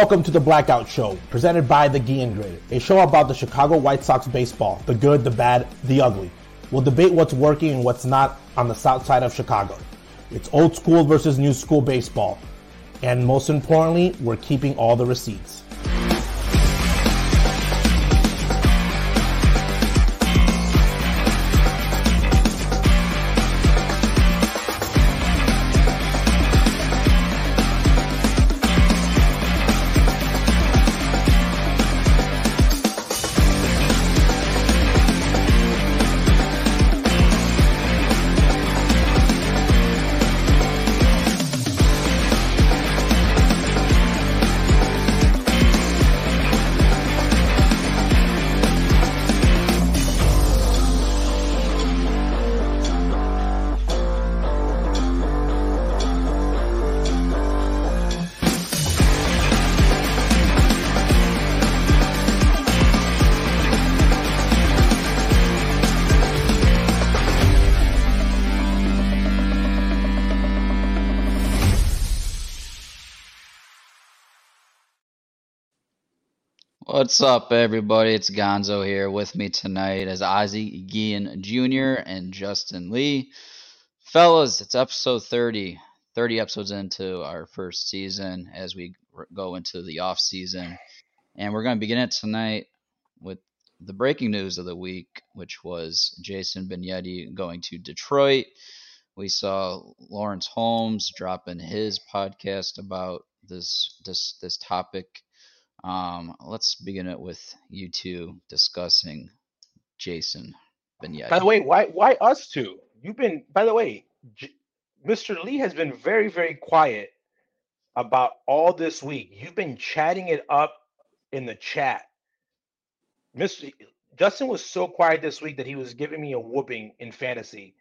Welcome to the Blackout Show, presented by the Guillen Grid, a show about the Chicago White Sox baseball, the good, the bad, the ugly. We'll debate what's working and what's not on the south side of Chicago. It's old school versus new school baseball. And most importantly, we're keeping all the receipts. What's up, everybody? It's Gonzo here. With me tonight as Ozzie Guillen Jr. and Justin Lee. Fellas, it's episode 30. 30 episodes into our first season as we go into the off season. And we're going to begin it tonight with the breaking news of the week, which was Jason Benetti going to Detroit. We saw Lawrence Holmes dropping his podcast about this this this topic um, let's begin it with you two discussing Jason Benetti. By the way, why why us two? You've been, by the way, J- Mr. Lee has been very very quiet about all this week. You've been chatting it up in the chat. Mr. Justin was so quiet this week that he was giving me a whooping in fantasy,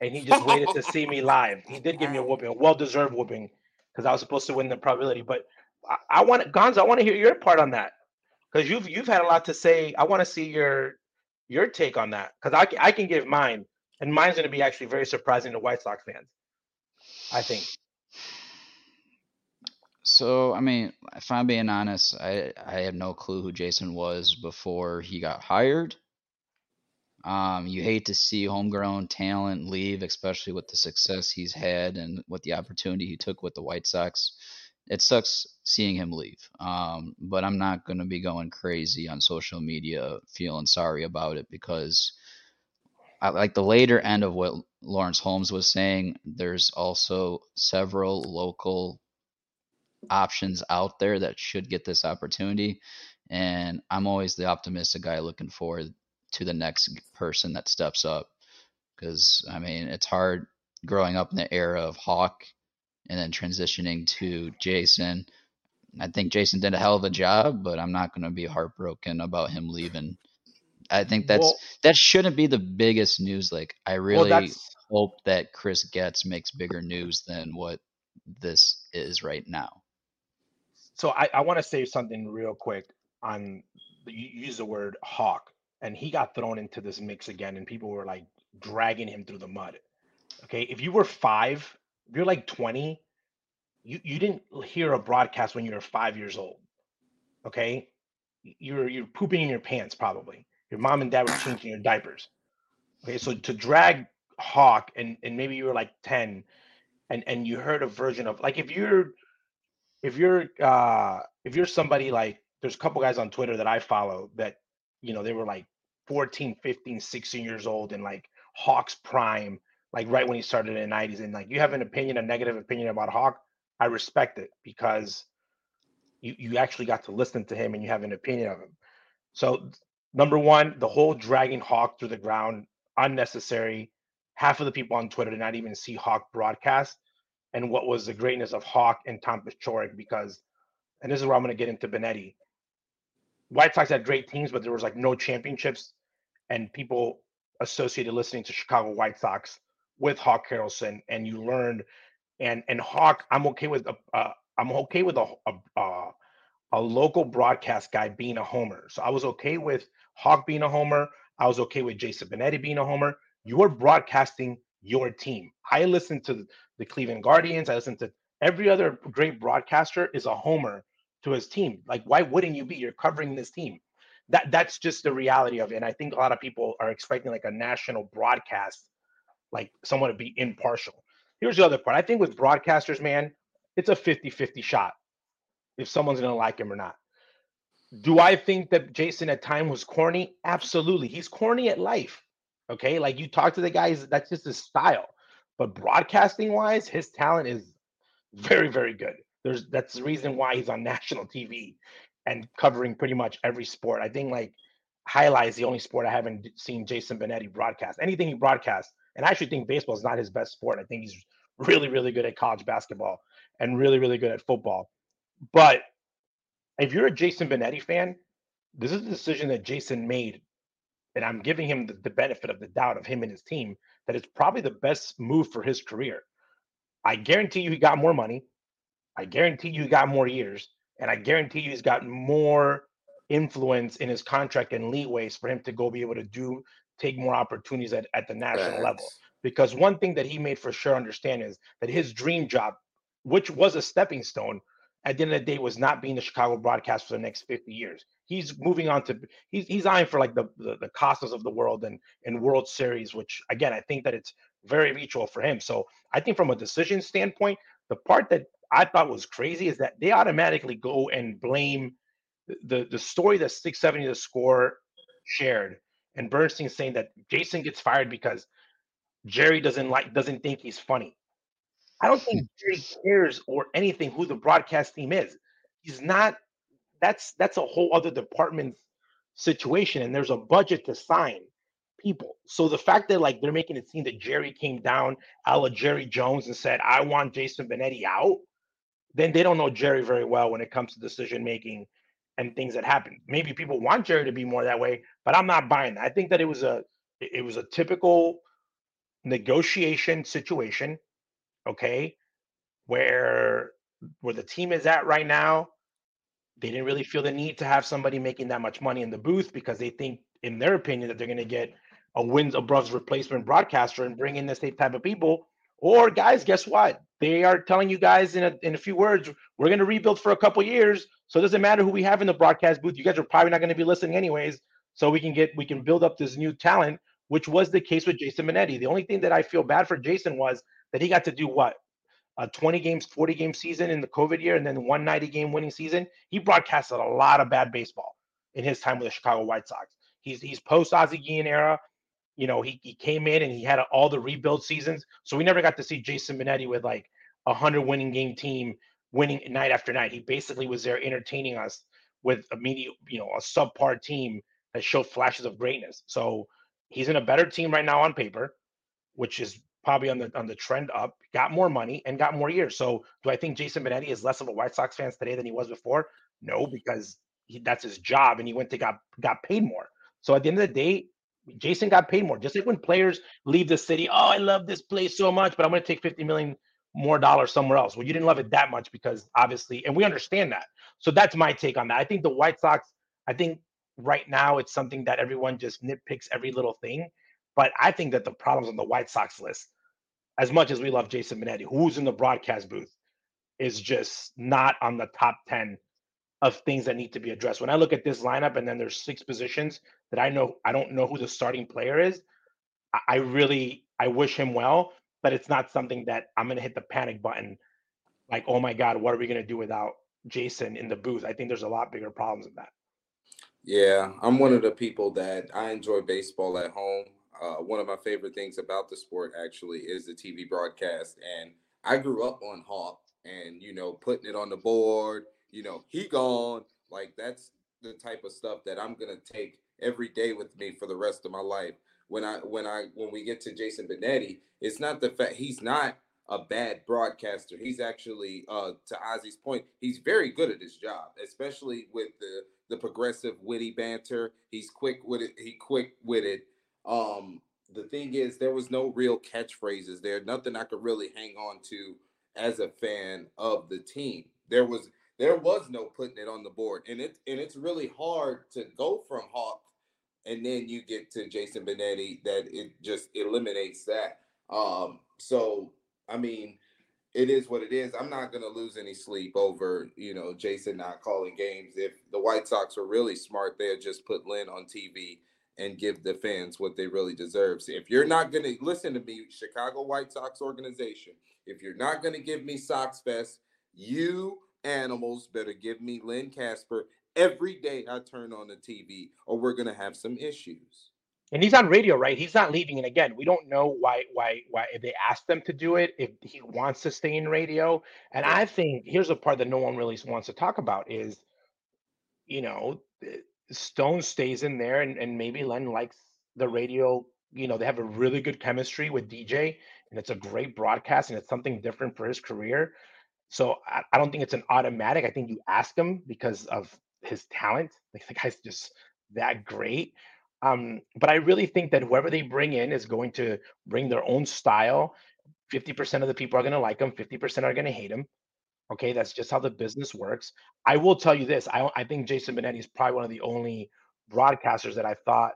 and he just waited to see me live. He did give me a whooping, a well deserved whooping, because I was supposed to win the probability, but I, I want Gonzo, I want to hear your part on that because you've you've had a lot to say. I want to see your your take on that because I I can give mine, and mine's going to be actually very surprising to White Sox fans. I think. So I mean, if I'm being honest, I I had no clue who Jason was before he got hired. Um, you hate to see homegrown talent leave, especially with the success he's had and with the opportunity he took with the White Sox it sucks seeing him leave. Um, but I'm not going to be going crazy on social media feeling sorry about it because I like the later end of what Lawrence Holmes was saying. There's also several local options out there that should get this opportunity. And I'm always the optimistic guy looking forward to the next person that steps up. Because, I mean, it's hard growing up in the era of Hawk and then transitioning to Jason. I think Jason did a hell of a job, but I'm not going to be heartbroken about him leaving. I think that's well, that shouldn't be the biggest news. Like I really well, hope that Chris Getz makes bigger news than what this is right now. So I, I want to say something real quick on you use the word hawk, and he got thrown into this mix again, and people were like dragging him through the mud. Okay, if you were five if you're like 20, you, you didn't hear a broadcast when you were five years old. Okay. You're you're pooping in your pants, probably. Your mom and dad were changing your diapers. Okay, so to drag Hawk and and maybe you were like 10 and and you heard a version of like if you're if you're uh if you're somebody like there's a couple guys on Twitter that I follow that you know they were like 14, 15, 16 years old and like Hawk's prime like right when he started in the 90s and like you have an opinion a negative opinion about hawk i respect it because you you actually got to listen to him and you have an opinion of him. So number one the whole dragging hawk through the ground unnecessary. Half of the people on twitter did not even see hawk broadcast and what was the greatness of hawk and tom Paciorek because and this is where i'm going to get into benetti. White sox had great teams but there was like no championships and people associated listening to chicago white sox with Hawk Harrelson, and you learned. And and Hawk, I'm okay with a, uh, I'm okay with a, a a local broadcast guy being a homer. So I was okay with Hawk being a homer. I was okay with Jason Benetti being a homer. You're broadcasting your team. I listen to the Cleveland Guardians. I listen to every other great broadcaster is a homer to his team. Like, why wouldn't you be? You're covering this team. That that's just the reality of it. And I think a lot of people are expecting like a national broadcast, like someone to be impartial. Here's the other part. I think with broadcasters, man, it's a 50-50 shot if someone's gonna like him or not. Do I think that Jason at time was corny? Absolutely. He's corny at life. Okay. Like you talk to the guys, that's just his style. But broadcasting wise, his talent is very, very good. There's that's the reason why he's on national TV and covering pretty much every sport. I think like highlights the only sport I haven't seen Jason Benetti broadcast. Anything he broadcasts, and I actually think baseball is not his best sport. I think he's really, really good at college basketball and really, really good at football. But if you're a Jason Benetti fan, this is a decision that Jason made, and I'm giving him the, the benefit of the doubt of him and his team that it's probably the best move for his career. I guarantee you he got more money. I guarantee you he got more years. And I guarantee you he's got more influence in his contract and leeways for him to go be able to do take more opportunities at, at the national level. Because one thing that he made for sure understand is that his dream job, which was a stepping stone, at the end of the day was not being the Chicago broadcast for the next 50 years. He's moving on to he's he's eyeing for like the the, the Costas of the world and and World Series, which again I think that it's very mutual for him. So I think from a decision standpoint, the part that I thought was crazy is that they automatically go and blame the the story that 670 the score shared and Bernstein saying that Jason gets fired because Jerry doesn't like doesn't think he's funny. I don't think Jerry cares or anything who the broadcast team is. He's not. That's that's a whole other department situation, and there's a budget to sign people. So the fact that like they're making it seem that Jerry came down, a la Jerry Jones, and said, "I want Jason Benetti out," then they don't know Jerry very well when it comes to decision making and things that happen. Maybe people want Jerry to be more that way, but I'm not buying that. I think that it was a it was a typical negotiation situation okay, where where the team is at right now, they didn't really feel the need to have somebody making that much money in the booth because they think, in their opinion, that they're going to get a wins above replacement broadcaster and bring in the same type of people. Or guys, guess what? They are telling you guys in a in a few words, we're going to rebuild for a couple years. So it doesn't matter who we have in the broadcast booth. You guys are probably not going to be listening anyways. So we can get we can build up this new talent, which was the case with Jason Benetti. The only thing that I feel bad for Jason was that he got to do what a 20 games, 40 game season in the COVID year, and then one 90 game winning season. He broadcasted a lot of bad baseball in his time with the Chicago White Sox. He's he's post Ozzie Guillen era. You know, he, he came in and he had all the rebuild seasons. So we never got to see Jason Benetti with like a hundred winning game team winning night after night. He basically was there entertaining us with a media, you know, a subpar team that showed flashes of greatness. So he's in a better team right now on paper, which is probably on the on the trend up, got more money and got more years. So do I think Jason Benetti is less of a White Sox fan today than he was before? No, because he, that's his job and he went to got got paid more. So at the end of the day, Jason got paid more. Just like when players leave the city, oh, I love this place so much, but I'm going to take 50 million more dollars somewhere else. Well, you didn't love it that much because obviously, and we understand that. So that's my take on that. I think the White Sox, I think right now it's something that everyone just nitpicks every little thing. But I think that the problems on the White Sox list as much as we love Jason Benetti, who's in the broadcast booth, is just not on the top 10 of things that need to be addressed. When I look at this lineup and then there's six positions that I know I don't know who the starting player is, I really I wish him well, but it's not something that I'm gonna hit the panic button like, oh my God, what are we gonna do without Jason in the booth? I think there's a lot bigger problems than that. Yeah, I'm one of the people that I enjoy baseball at home. Uh, one of my favorite things about the sport actually is the TV broadcast. And I grew up on Hawk and, you know, putting it on the board, you know, he gone. Like that's the type of stuff that I'm going to take every day with me for the rest of my life. When I, when I, when we get to Jason Benetti, it's not the fact he's not a bad broadcaster. He's actually, uh, to Ozzie's point, he's very good at his job, especially with the the progressive, witty banter. He's quick with it. He quick with it. Um, the thing is, there was no real catchphrases there. Nothing I could really hang on to as a fan of the team. There was there was no putting it on the board, and it and it's really hard to go from Hawk, and then you get to Jason Benetti that it just eliminates that. Um, so I mean, it is what it is. I'm not to lose any sleep over, you know, Jason not calling games. If the White Sox were really smart, they'd just put Len on TV and give the fans what they really deserve. So if you're not to listen to me, Chicago White Sox organization, if you're not to give me Sox Fest, you animals better give me Len Kasper every day I turn on the TV, or we're going to have some issues and he's on radio, right? He's not leaving. And again, we don't know why why why if they asked them to do it, if he wants to stay in radio. And I think here's a part that no one really wants to talk about is, you know, eh, Stone stays in there, and and maybe Len likes the radio. You know, they have a really good chemistry with DJ, and it's a great broadcast, and it's something different for his career. So I, I don't think it's an automatic. I think you ask him because of his talent. Like the guy's just that great. Um, but I really think that whoever they bring in is going to bring their own style. 50% of the people are going to like them, 50% are going to hate him. Okay, that's just how the business works. I will tell you this I, I think Jason Benetti is probably one of the only broadcasters that I thought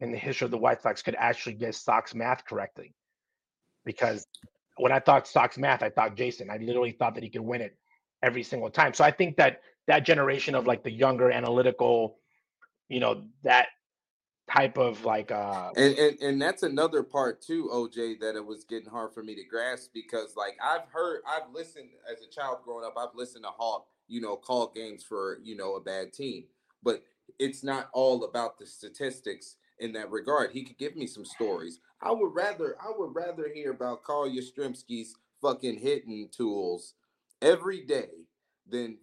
in the history of the White Sox could actually get Sox math correctly. Because when I thought Sox math, I thought Jason. I literally thought that he could win it every single time. So I think that that generation of like the younger analytical, you know, that type of like uh and, and and that's another part too oj that it was getting hard for me to grasp because like i've heard i've listened as a child growing up i've listened to hawk you know call games for you know a bad team. But it's not all about the statistics in that regard. He could give me some stories. I would rather i would rather hear about carl yastrzemski's fucking hitting tools every day than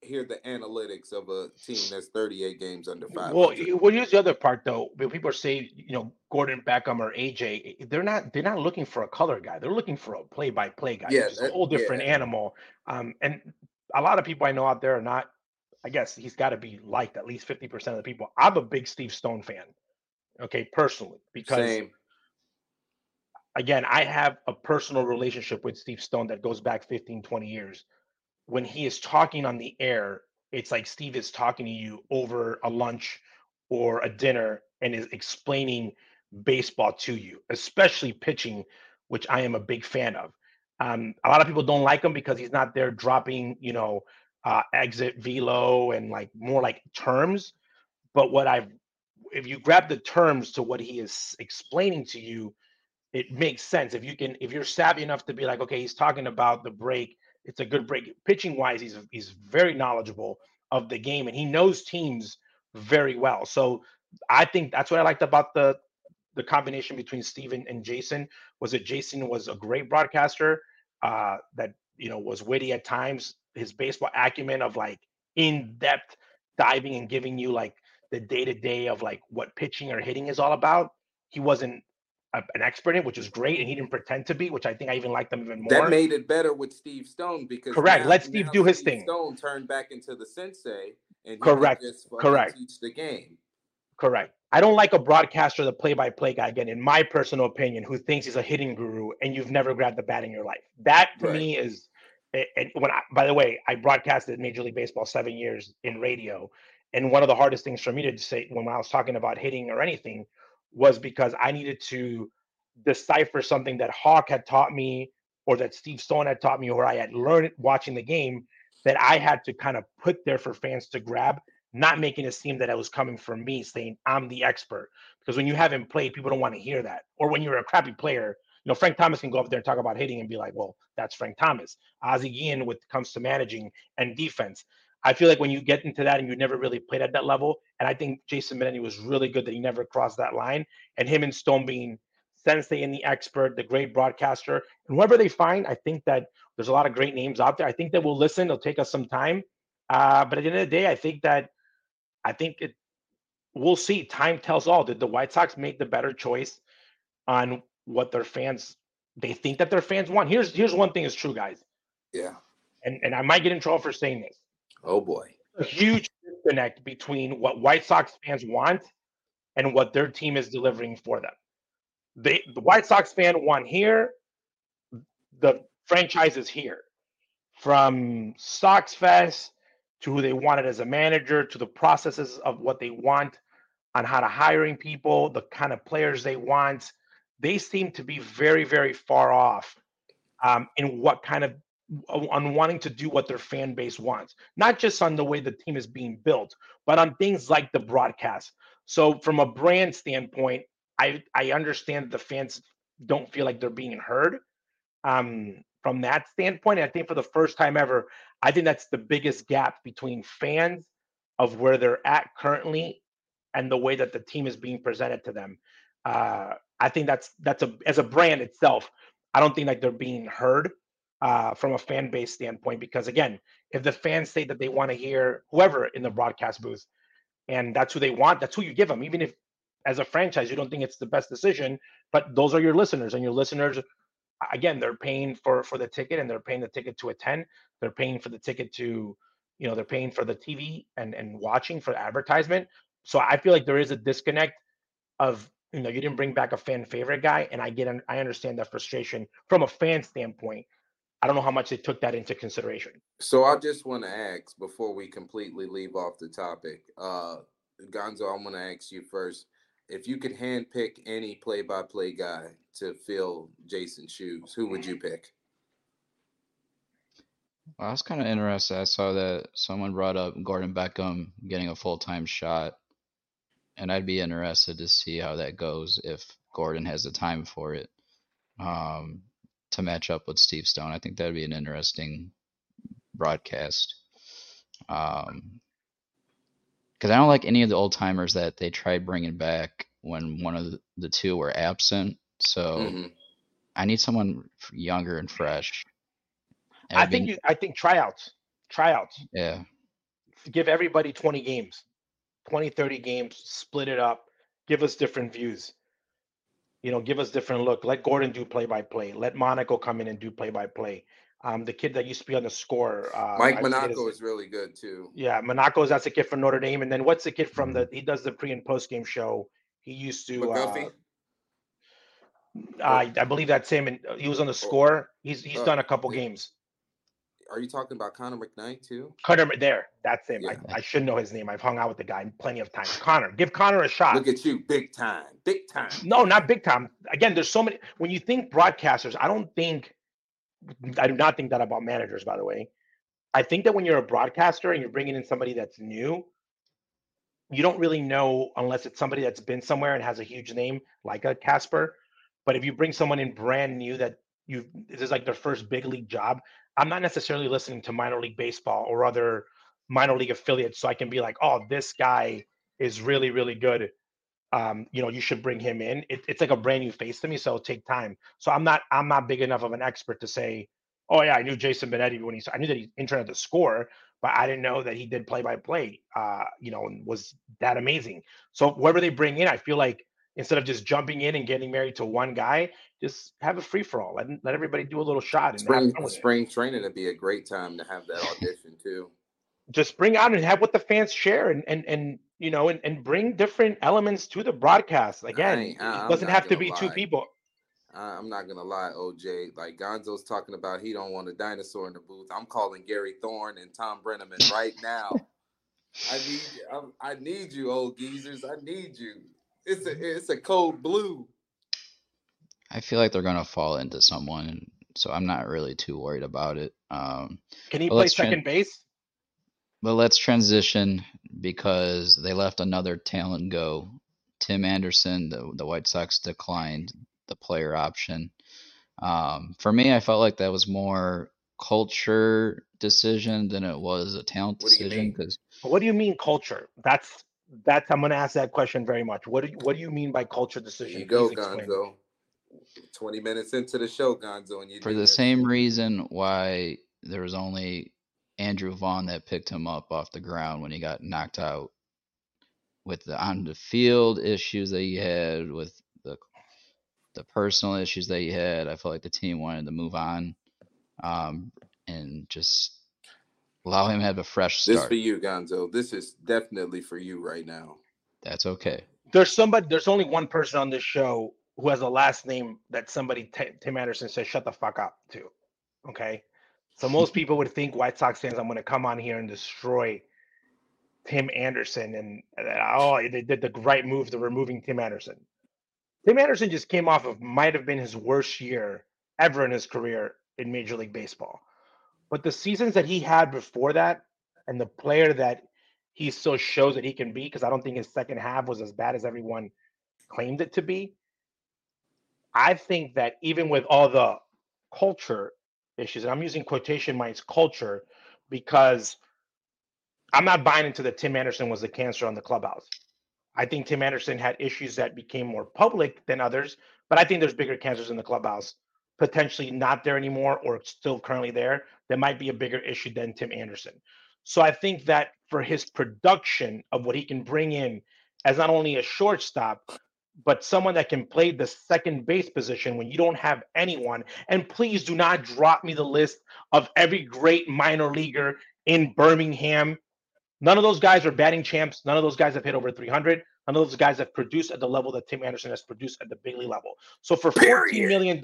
hear the analytics of a team that's 38 games under five. Well, well, here's the other part though. When people say, you know, Gordon Beckham or AJ, they're not they're not looking for a color guy. They're looking for a play-by-play guy. Yeah, it's a whole different yeah. animal. Um, and a lot of people I know out there are not. I guess he's got to be liked at least 50% of the people. I'm a big Steve Stone fan. Okay, personally, because Same. again, I have a personal relationship with Steve Stone that goes back 15, 20 years when he is talking on the air, it's like Steve is talking to you over a lunch or a dinner and is explaining baseball to you, especially pitching, which I am a big fan of. Um, a lot of people don't like him because he's not there dropping, you know, uh, exit velo and like more like terms. But what I've, if you grab the terms to what he is explaining to you, it makes sense. If you can, if you're savvy enough to be like, okay, he's talking about the break it's a good break. Pitching wise, he's he's very knowledgeable of the game and he knows teams very well. So I think that's what I liked about the the combination between Steven and Jason was that Jason was a great broadcaster uh, that you know was witty at times. His baseball acumen of like in depth diving and giving you like the day to day of like what pitching or hitting is all about. He wasn't a, an expert in, which is great, and he didn't pretend to be, which I think I even liked them even more. That made it better with Steve Stone because correct. Now, Let Steve do his Steve thing. Stone turned back into the sensei and correct, correct, teach the game. Correct. I don't like a broadcaster, the play-by-play guy. Again, in my personal opinion, who thinks he's a hitting guru and you've never grabbed the bat in your life. That to right. me is. And when I, by the way, I broadcasted Major League Baseball seven years in radio, and one of the hardest things for me to say when I was talking about hitting or anything was because I needed to decipher something that Hawk had taught me or that Steve Stone had taught me or I had learned watching the game that I had to kind of put there for fans to grab, not making it seem that it was coming from me saying I'm the expert. Because when you haven't played, people don't want to hear that. Or when you're a crappy player, you know, Frank Thomas can go up there and talk about hitting and be like, well, that's Frank Thomas. Ozzie Guillen it comes to managing and defense. I feel like when you get into that and you never really played at that level, and I think Jason Benetti was really good that he never crossed that line, and him and Stone being sensei and the expert, the great broadcaster, and whoever they find, I think that there's a lot of great names out there. I think that we'll listen. It'll take us some time, uh, but at the end of the day, I think that I think it. We'll see. Time tells all. Did the White Sox make the better choice on what their fans they think that their fans want? Here's here's one thing is true, guys. Yeah. And and I might get in trouble for saying this. Oh boy. A huge disconnect between what White Sox fans want and what their team is delivering for them. They the White Sox fan want here, the franchise is here. From Sox Fest to who they wanted as a manager to the processes of what they want on how to hiring people, the kind of players they want, they seem to be very, very far off um, in what kind of on wanting to do what their fan base wants, not just on the way the team is being built, but on things like the broadcast. So from a brand standpoint, I I understand the fans don't feel like they're being heard. Um, from that standpoint, I think for the first time ever, I think that's the biggest gap between fans of where they're at currently and the way that the team is being presented to them. Uh, I think that's that's a as a brand itself. I don't think like they're being heard uh, from a fan base standpoint because again, if the fans say that they want to hear whoever in the broadcast booth, and that's who they want, that's who you give them. Even if as a franchise you don't think it's the best decision, but those are your listeners, and your listeners, again, they're paying for for the ticket and they're paying the ticket to attend. They're paying for the ticket to, you know, they're paying for the TV and and watching for advertisement. So I feel like there is a disconnect of you know you didn't bring back a fan favorite guy, and I get I understand that frustration from a fan standpoint. I don't know how much they took that into consideration. So I just want to ask before we completely leave off the topic, uh, Gonzo. I want to ask you first. If you could handpick any play-by-play guy to fill Jason's shoes, who would you pick? Well, I was kind of interested. I saw that someone brought up Gordon Beckham getting a full-time shot and I'd be interested to see how that goes if Gordon has the time for it um, to match up with Steve Stone. I think that'd be an interesting broadcast. Um, because I don't like any of the old timers that they tried bringing back when one of the two were absent. So mm-hmm. I need someone younger and fresh. I think you. I think tryouts. Tryouts. Yeah. Give everybody twenty games. 20, 30 games, split it up, give us different views. You know, give us different look. Let Gordon do play by play. Let Monaco come in and do play by play. Um, the kid that used to be on the score, uh, Mike Monaco is really good too. Yeah, Monaco's that's a kid from Notre Dame, and then what's the kid from the? He does the pre and post game show. He used to. Uh, I, I believe that's him, and he was on the score. He's he's uh, done a couple games are you talking about Connor McKnight too? Connor, there, that's him. Yeah. I, I, should know his name. I've hung out with the guy plenty of times. Connor, give Connor a shot. Look at you, big time, big time. No, not big time. Again, there's so many. When you think broadcasters, I don't think. I do not think that about managers, by the way. I think that when you're a broadcaster and you're bringing in somebody that's new, you don't really know unless it's somebody that's been somewhere and has a huge name, like a Kasper. But if you bring someone in brand new that you this is like their first big league job, I'm not necessarily listening to minor league baseball or other minor league affiliates, so I can be like, oh, this guy is really, really good. Um, you know, you should bring him in. It, it's like a brand new face to me, so take time. So I'm not, I'm not big enough of an expert to say, oh yeah, I knew Jason Benetti when he, I knew that he interned at the score, but I didn't know that he did play by play. Uh, you know, and was that amazing. So whoever they bring in, I feel like instead of just jumping in and getting married to one guy, just have a free for all. Let, let everybody do a little shot. And spring spring it. training would be a great time to have that audition too. Just bring out and have what the fans share and and and you know and, and bring different elements to the broadcast. Again, I, it doesn't have to be lie. two people. I'm not gonna lie, OJ. Like Gonzo's talking about, he don't want a dinosaur in the booth. I'm calling Gary Thorne and Tom Brennaman right now. I need, I, I need you, old geezers. I need you. It's a, it's a code blue. I feel like they're gonna fall into someone, so I'm not really too worried about it. Um, Can he play second base? But let's transition because they left another talent go. Tim Anderson, the the White Sox declined the player option. Um, for me, I felt like that was more culture decision than it was a talent decision. Because what do you mean culture? That's that's I'm going to ask that question very much. What do you, what do you mean by culture decision? Here you go, Gonzo. 20 minutes into the show, Gonzo, and you for the same reason why there was only Andrew Vaughn that picked him up off the ground when he got knocked out with the on the field issues that he had with the the personal issues that he had. I felt like the team wanted to move on um, and just allow him to have a fresh start. This for you, Gonzo. This is definitely for you right now. That's okay. There's somebody. There's only one person on this show who has a last name that somebody t- Tim Anderson says shut the fuck up to. Okay, so most people would think White Sox fans I'm going to come on here and destroy Tim Anderson and oh they did the right move to removing Tim Anderson. Tim Anderson just came off of might have been his worst year ever in his career in Major League Baseball. But the seasons that he had before that, and the player that he still shows that he can be, because I don't think his second half was as bad as everyone claimed it to be. I think that even with all the culture issues, and I'm using quotation marks culture because I'm not buying into that Tim Anderson was the cancer on the clubhouse. I think Tim Anderson had issues that became more public than others, but I think there's bigger cancers in the clubhouse, potentially not there anymore or still currently there. That might be a bigger issue than Tim Anderson. So I think that for his production of what he can bring in as not only a shortstop, but someone that can play the second base position when you don't have anyone. And please do not drop me the list of every great minor leaguer in Birmingham. None of those guys are batting champs. None of those guys have hit over 300. None of those guys have produced at the level that Tim Anderson has produced at the big league level. So for $14 million,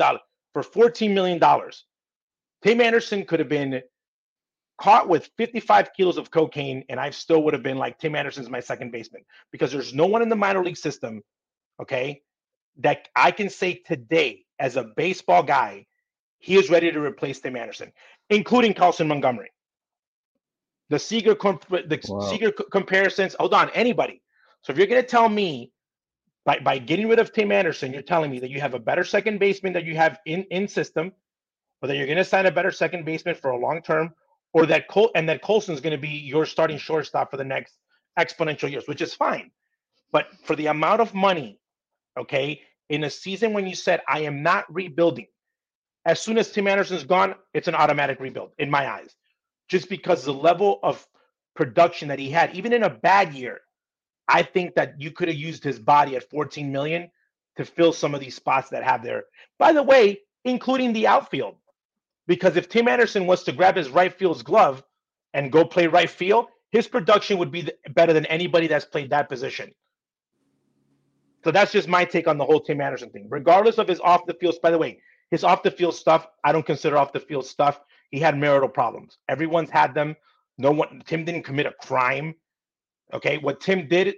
for $14 million, Tim Anderson could have been caught with 55 kilos of cocaine, and I still would have been like, Tim Anderson's my second baseman because there's no one in the minor league system okay, that I can say today as a baseball guy, he is ready to replace Tim Anderson, including Colson Montgomery. The Seager, comp- the wow. Seager comparisons. Hold on, anybody. So if you're going to tell me by, by getting rid of Tim Anderson, you're telling me that you have a better second baseman that you have in in system, or that you're going to sign a better second baseman for a long term, or that Col- and that Colson's going to be your starting shortstop for the next exponential years, which is fine. But for the amount of money okay? In a season when you said, I am not rebuilding, as soon as Tim Anderson's gone, it's an automatic rebuild in my eyes, just because the level of production that he had, even in a bad year, I think that you could have used his body at 14 million to fill some of these spots that have there. By the way, including the outfield, because if Tim Anderson was to grab his right field's glove and go play right field, his production would be better than anybody that's played that position. So that's just my take on the whole Tim Anderson thing. Regardless of his off the field, by the way, his off the field stuff, I don't consider off the field stuff. He had marital problems. Everyone's had them. No one, Tim didn't commit a crime. Okay. What Tim did,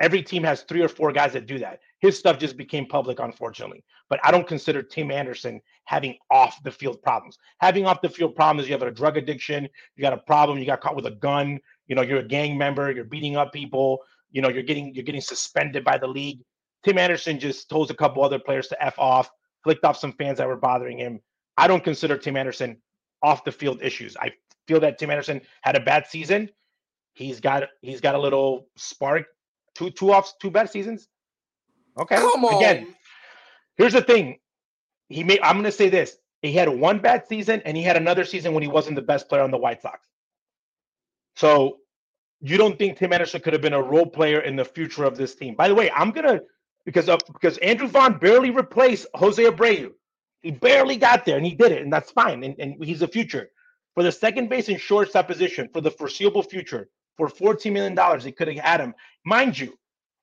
every team has three or four guys that do that. His stuff just became public, unfortunately. But I don't consider Tim Anderson having off the field problems. Having off the field problems, you have a drug addiction, you got a problem, you got caught with a gun, you know, you're a gang member, you're beating up people, you know, you're getting you're getting suspended by the league. Tim Anderson just told a couple other players to F off, flicked off some fans that were bothering him. I don't consider Tim Anderson off the field issues. I feel that Tim Anderson had a bad season. He's got he's got a little spark. Two two offs, two bad seasons. Okay. Come on. Again, here's the thing. He made I'm gonna say this. He had one bad season and he had another season when he wasn't the best player on the White Sox. So you don't think Tim Anderson could have been a role player in the future of this team? By the way, I'm gonna because of because Andrew Vaughn barely replaced Jose Abreu. He barely got there, and he did it, and that's fine. And, and he's a future for the second base and shortstop position for the foreseeable future. For fourteen million dollars, they could have had him. Mind you,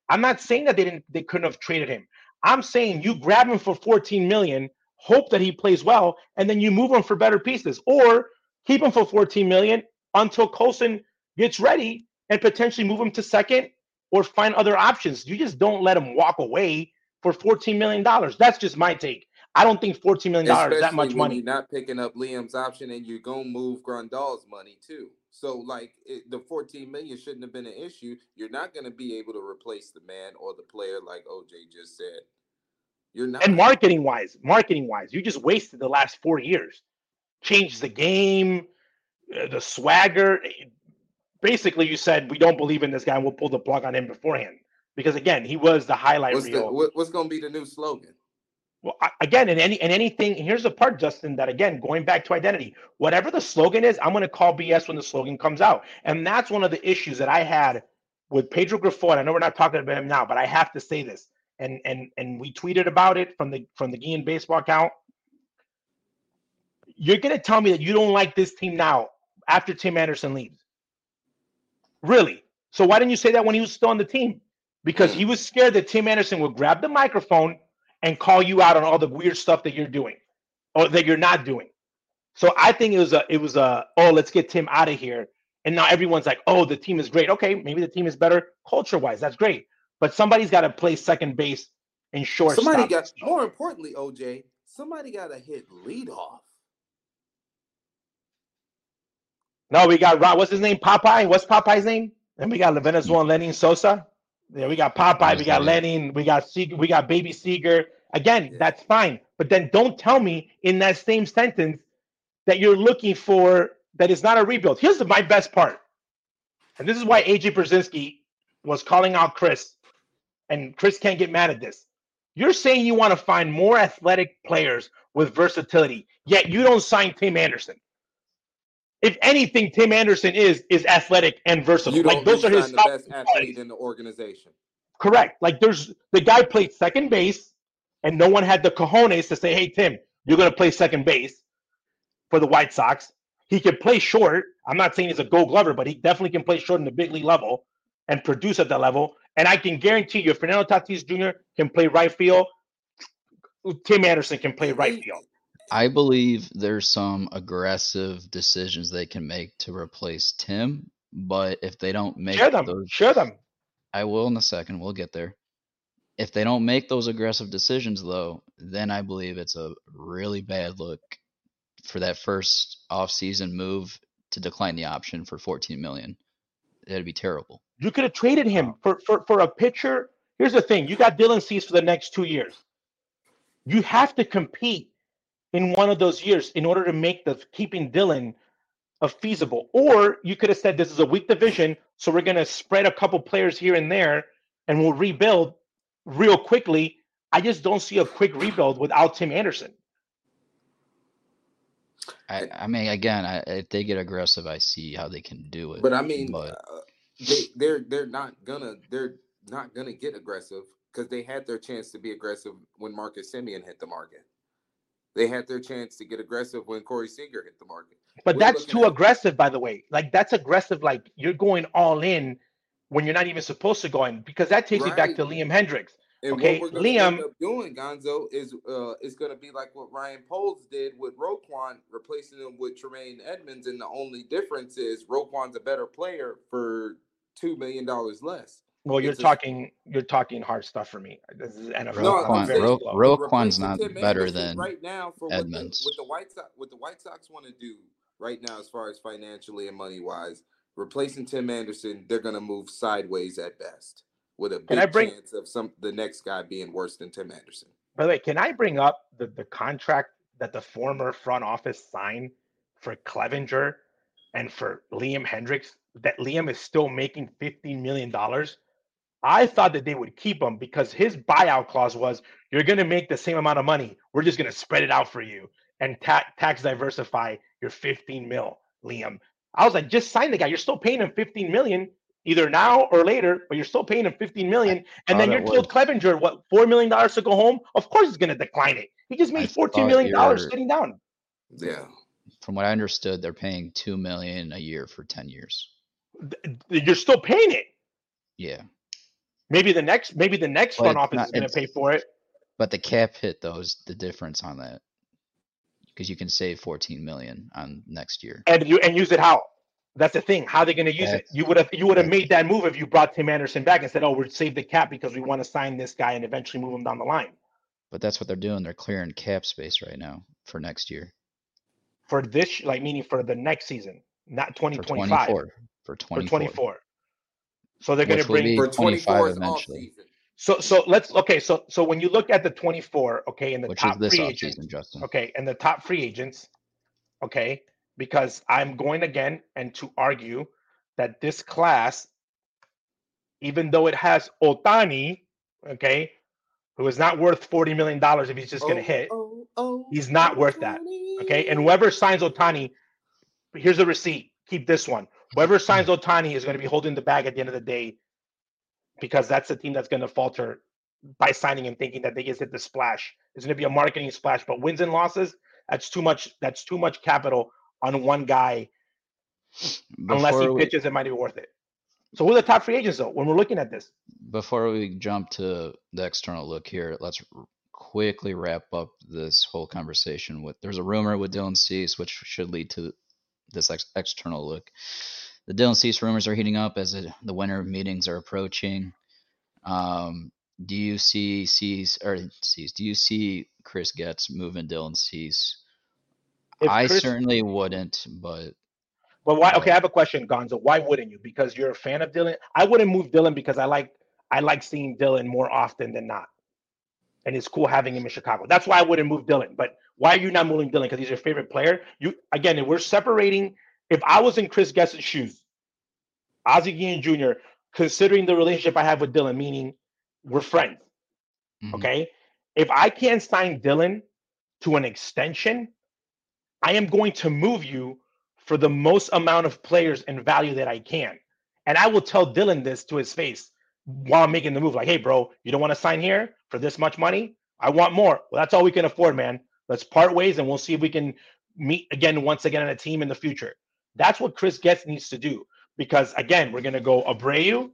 I'm not saying that they didn't they couldn't have traded him. I'm saying you grab him for 14 million, hope that he plays well, and then you move him for better pieces, or keep him for 14 million until Colson gets ready and potentially move him to second or find other options. You just don't let him walk away for $14 million. That's just my take. I don't think $14 million is that much money. You're not picking up Liam's option and you're going to move Grandal's money too. So, like, it, the 14 million shouldn't have been an issue. You're not going to be able to replace the man or the player, like OJ just said. You're not. And marketing wise, marketing wise, you just wasted the last four years. Changed the game, uh, the swagger basically you said we don't believe in this guy and we'll pull the plug on him beforehand because again he was the highlight what's reel. The, what's going to be the new slogan? Well, again, in any in anything, here's the part, Justin, that again, going back to identity, whatever the slogan is, I'm going to call BS when the slogan comes out, and that's one of the issues that I had with Pedro Grifol. I know we're not talking about him now, but I have to say this, and and and we tweeted about it from the from the Guillen baseball account. You're going to tell me that you don't like this team now after Tim Anderson leaves? Really? So why didn't you say that when he was still on the team? Because he was scared that Tim Anderson would grab the microphone and call you out on all the weird stuff that you're doing or that you're not doing. So I think it was a it was a oh let's get Tim out of here. And now everyone's like, oh, the team is great. Okay, maybe the team is better culture wise. That's great. But somebody's got to play second base and short. Somebody got more importantly, OJ, somebody got to hit lead off. No, we got Ron. What's his name? Popeye. What's Popeye's name? And we got the Venezuelan Lenyn Sosa. Yeah, we got Popeye. We got Lenny. We got Seager. We got Baby Seager. Again, Yeah. that's fine. But then don't tell me in that same sentence that you're looking for that is not a rebuild. Here's the, my best part, and this is why AJ Pierzynski was calling out Chris, and Chris can't get mad at this. You're saying you want to find more athletic players with versatility, yet you don't sign Tim Anderson. If anything, Tim Anderson is is athletic and versatile. Like those are his the top best athlete in the organization. Correct. Like there's the guy played second base, and no one had the cojones to say, "Hey Tim, you're going to play second base for the White Sox." He can play short. I'm not saying he's a Gold Glover, but he definitely can play short in the big league level and produce at that level. And I can guarantee you, if Fernando Tatis Jr. can play right field, Tim Anderson can play right field. I believe there's some aggressive decisions they can make to replace Tim, but if they don't make Share them. those, Share them. I will in a second. We'll get there. If they don't make those aggressive decisions, though, then I believe it's a really bad look for that first off-season move to decline the option for 14 million. That'd be terrible. You could have traded him for, for, for a pitcher. Here's the thing: you got Dylan Cease for the next two years. You have to compete in one of those years in order to make the keeping Dylan a feasible. Or you could have said this is a weak division, so we're going to spread a couple players here and there, and we'll rebuild real quickly. I just don't see a quick rebuild without Tim Anderson. I, I mean, again, I, if they get aggressive, I see how they can do it. But I mean, but uh, they they're they're not gonna they're not gonna get aggressive because they had their chance to be aggressive when Marcus Semien hit the market. They had their chance to get aggressive when Corey Seager hit the market. But We're that's too at- aggressive, by the way. Like that's aggressive. Like you're going all in when you're not even supposed to go in, because that takes you back to Liam Hendriks. And Okay, what we're gonna end Liam- up doing, Gonzo, is uh is gonna be like what Ryan Poles did with Roquan, replacing him with Tremaine Edmunds, and the only difference is Roquan's a better player for two million dollars less. Well, you're It's a- talking you're talking hard stuff for me. This is NFL. No, Roquan, Ro- Roquan's not better than right now for Edmunds. What the, what the White Sox what the White Sox want to do right now, as far as financially and money wise, replacing Tim Anderson, they're gonna move sideways at best, with a big bring- chance of some the next guy being worse than Tim Anderson. By the way, can I bring up the, the contract that the former front office signed for Clevinger and for Liam Hendriks? That Liam is still making $15 million. I thought that they would keep him because his buyout clause was you're going to make the same amount of money. We're just going to spread it out for you and ta- tax diversify your 15 mil, Liam. I was like, just sign the guy. You're still paying him 15 million either now or later, but you're still paying him 15 million. And then you're told was- Clevinger what four million dollars to go home. Of course, he's going to decline it. He just made 14 thought million dollars you're- sitting down. Yeah. from what I understood, they're paying two million a year for ten years. You're still paying it. Yeah, Maybe the next, maybe the next front office not- is going to pay for it. but the cap hit though is the difference on that because you can save fourteen million on next year. and you and use it how? That's the thing. How they're going to use it? You would have you would have made that move if you brought Tim Anderson back and said, "Oh, we're save the cap because we want to sign this guy and eventually move him down the line." But that's what they're doing. They're clearing cap space right now for next year For this, like meaning for the next season, not for 2025, 24. For for 24. 24. So they're going to bring. For 25 24 eventually. So so let's okay. So so when you look at the 24, okay, and the Which is top this free agents, Justin. okay, and the top free agents, okay, because I'm going again and to argue that this class, even though it has Ohtani, okay, who is not worth forty million dollars if he's just going to Oh, hit, oh, oh, He's not worth that, okay, and whoever signs Ohtani, here's a receipt. Keep this one. Whoever signs Ohtani is going to be holding the bag at the end of the day, because that's the team that's going to falter by signing him, thinking that they just hit the splash. It's going to be a marketing splash, but wins and losses, that's too much. That's too much capital on one guy. Unless he we- pitches, it might be worth it. So who are the top free agents though? When we're looking at this, before we jump to the external look here, let's quickly wrap up this whole conversation with there's a rumor with Dylan Cease, which should lead to this ex- external look. The Dylan Cease rumors are heating up as it, the winter meetings are approaching. Um, do you see Cease or Cease? Do you see Chris Getz moving Dylan Cease? If I Chris- certainly wouldn't, but But why? Okay, I have a question, Gonzo. Why wouldn't you? Because you're a fan of Dylan. I wouldn't move Dylan because I like I like seeing Dylan more often than not, and it's cool having him in Chicago. That's why I wouldn't move Dylan. But why are you not moving Dylan? Because he's your favorite player. You again, if we're separating. If I was in Chris Getz' shoes, Ozzie Guillen Jr., considering the relationship I have with Dylan, meaning we're friends. Mhm. Okay. If I can't sign Dylan to an extension, I am going to move you for the most amount of players and value that I can. And I will tell Dylan this to his face while I'm making the move. Like, hey, bro, you don't want to sign here for this much money? I want more. Well, that's all we can afford, man. Let's part ways and we'll see if we can meet again once again on a team in the future. That's what Chris Getz needs to do. Because again, we're gonna go Abreu,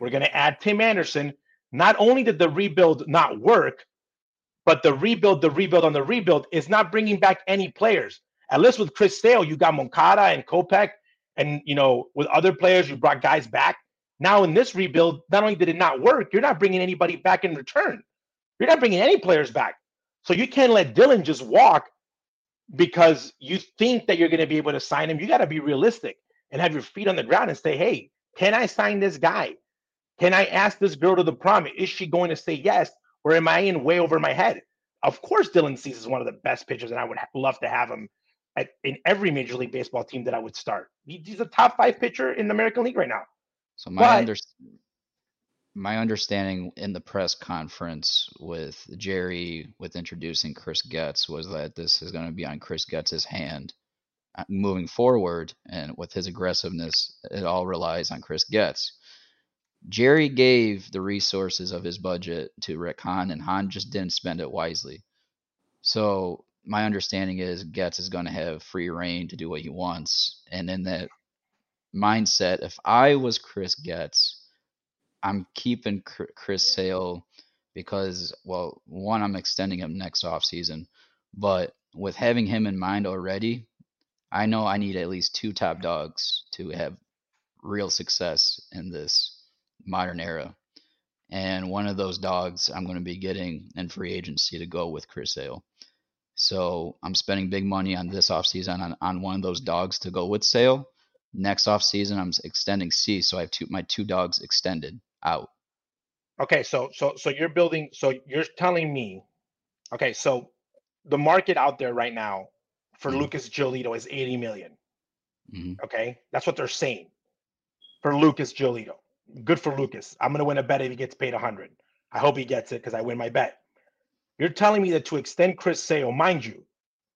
we're gonna add Tim Anderson. Not only did the rebuild not work, but the rebuild, the rebuild on the rebuild is not bringing back any players. At least with Chris Sale, you got Moncada and Kopech, and you know with other players, you brought guys back. Now in this rebuild, not only did it not work, you're not bringing anybody back in return. You're not bringing any players back. So you can't let Dylan just walk because you think that you're going to be able to sign him. You got to be realistic and have your feet on the ground and say, hey, can I sign this guy? Can I ask this girl to the prom? Is she going to say yes? Or am I in way over my head? Of course, Dylan Cease is one of the best pitchers, and I would love to have him at, in every Major League Baseball team that I would start. He- He's a top five pitcher in the American League right now. So my But- under, my understanding in the press conference with Jerry with introducing Chris Getz was that this is going to be on Chris Getz's hand uh, moving forward, and with his aggressiveness, it all relies on Chris Getz. Jerry gave the resources of his budget to Rick Hahn, and Hahn just didn't spend it wisely. So my understanding is Getz is going to have free reign to do what he wants, and in that mindset, if I was Chris Getz, I'm keeping Chris Sale because, well, one, I'm extending him next offseason, but with having him in mind already, I know I need at least two top dogs to have real success in this modern era. And one of those dogs I'm going to be getting in free agency to go with Chris Sale. So I'm spending big money on this offseason on, on one of those dogs to go with Sale. Next offseason, I'm extending C, so I have two my two dogs extended out. Okay, so so so you're building. So you're telling me, okay, so the market out there right now for Mhm. Lucas Giolito is 80 million. hmm Okay, that's what they're saying for Lucas Giolito. Good for Lucas. I'm gonna win a bet if he gets paid 100. I hope he gets it because I win my bet. You're telling me that to extend Chris Sale, mind you,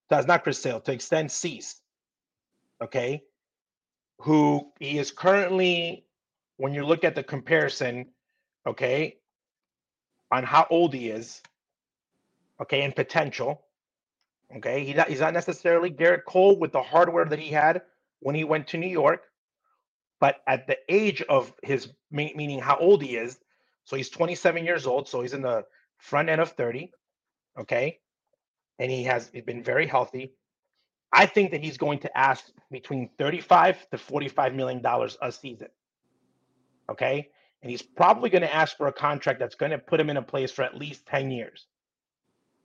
that's not Chris Sale, to extend Cease, okay, who he is currently, when you look at the comparison, okay, on how old he is, okay, and potential, okay, he's not, he's not necessarily Gerrit Cole with the hardware that he had when he went to New York, but at the age of his, meaning how old he is, so he's 27 years old, so he's in the front end of 30, okay, and he has been very healthy. I think that he's going to ask between 35 to 45 million dollars a season. Okay. And he's probably going to ask for a contract that's going to put him in a place for at least 10 years.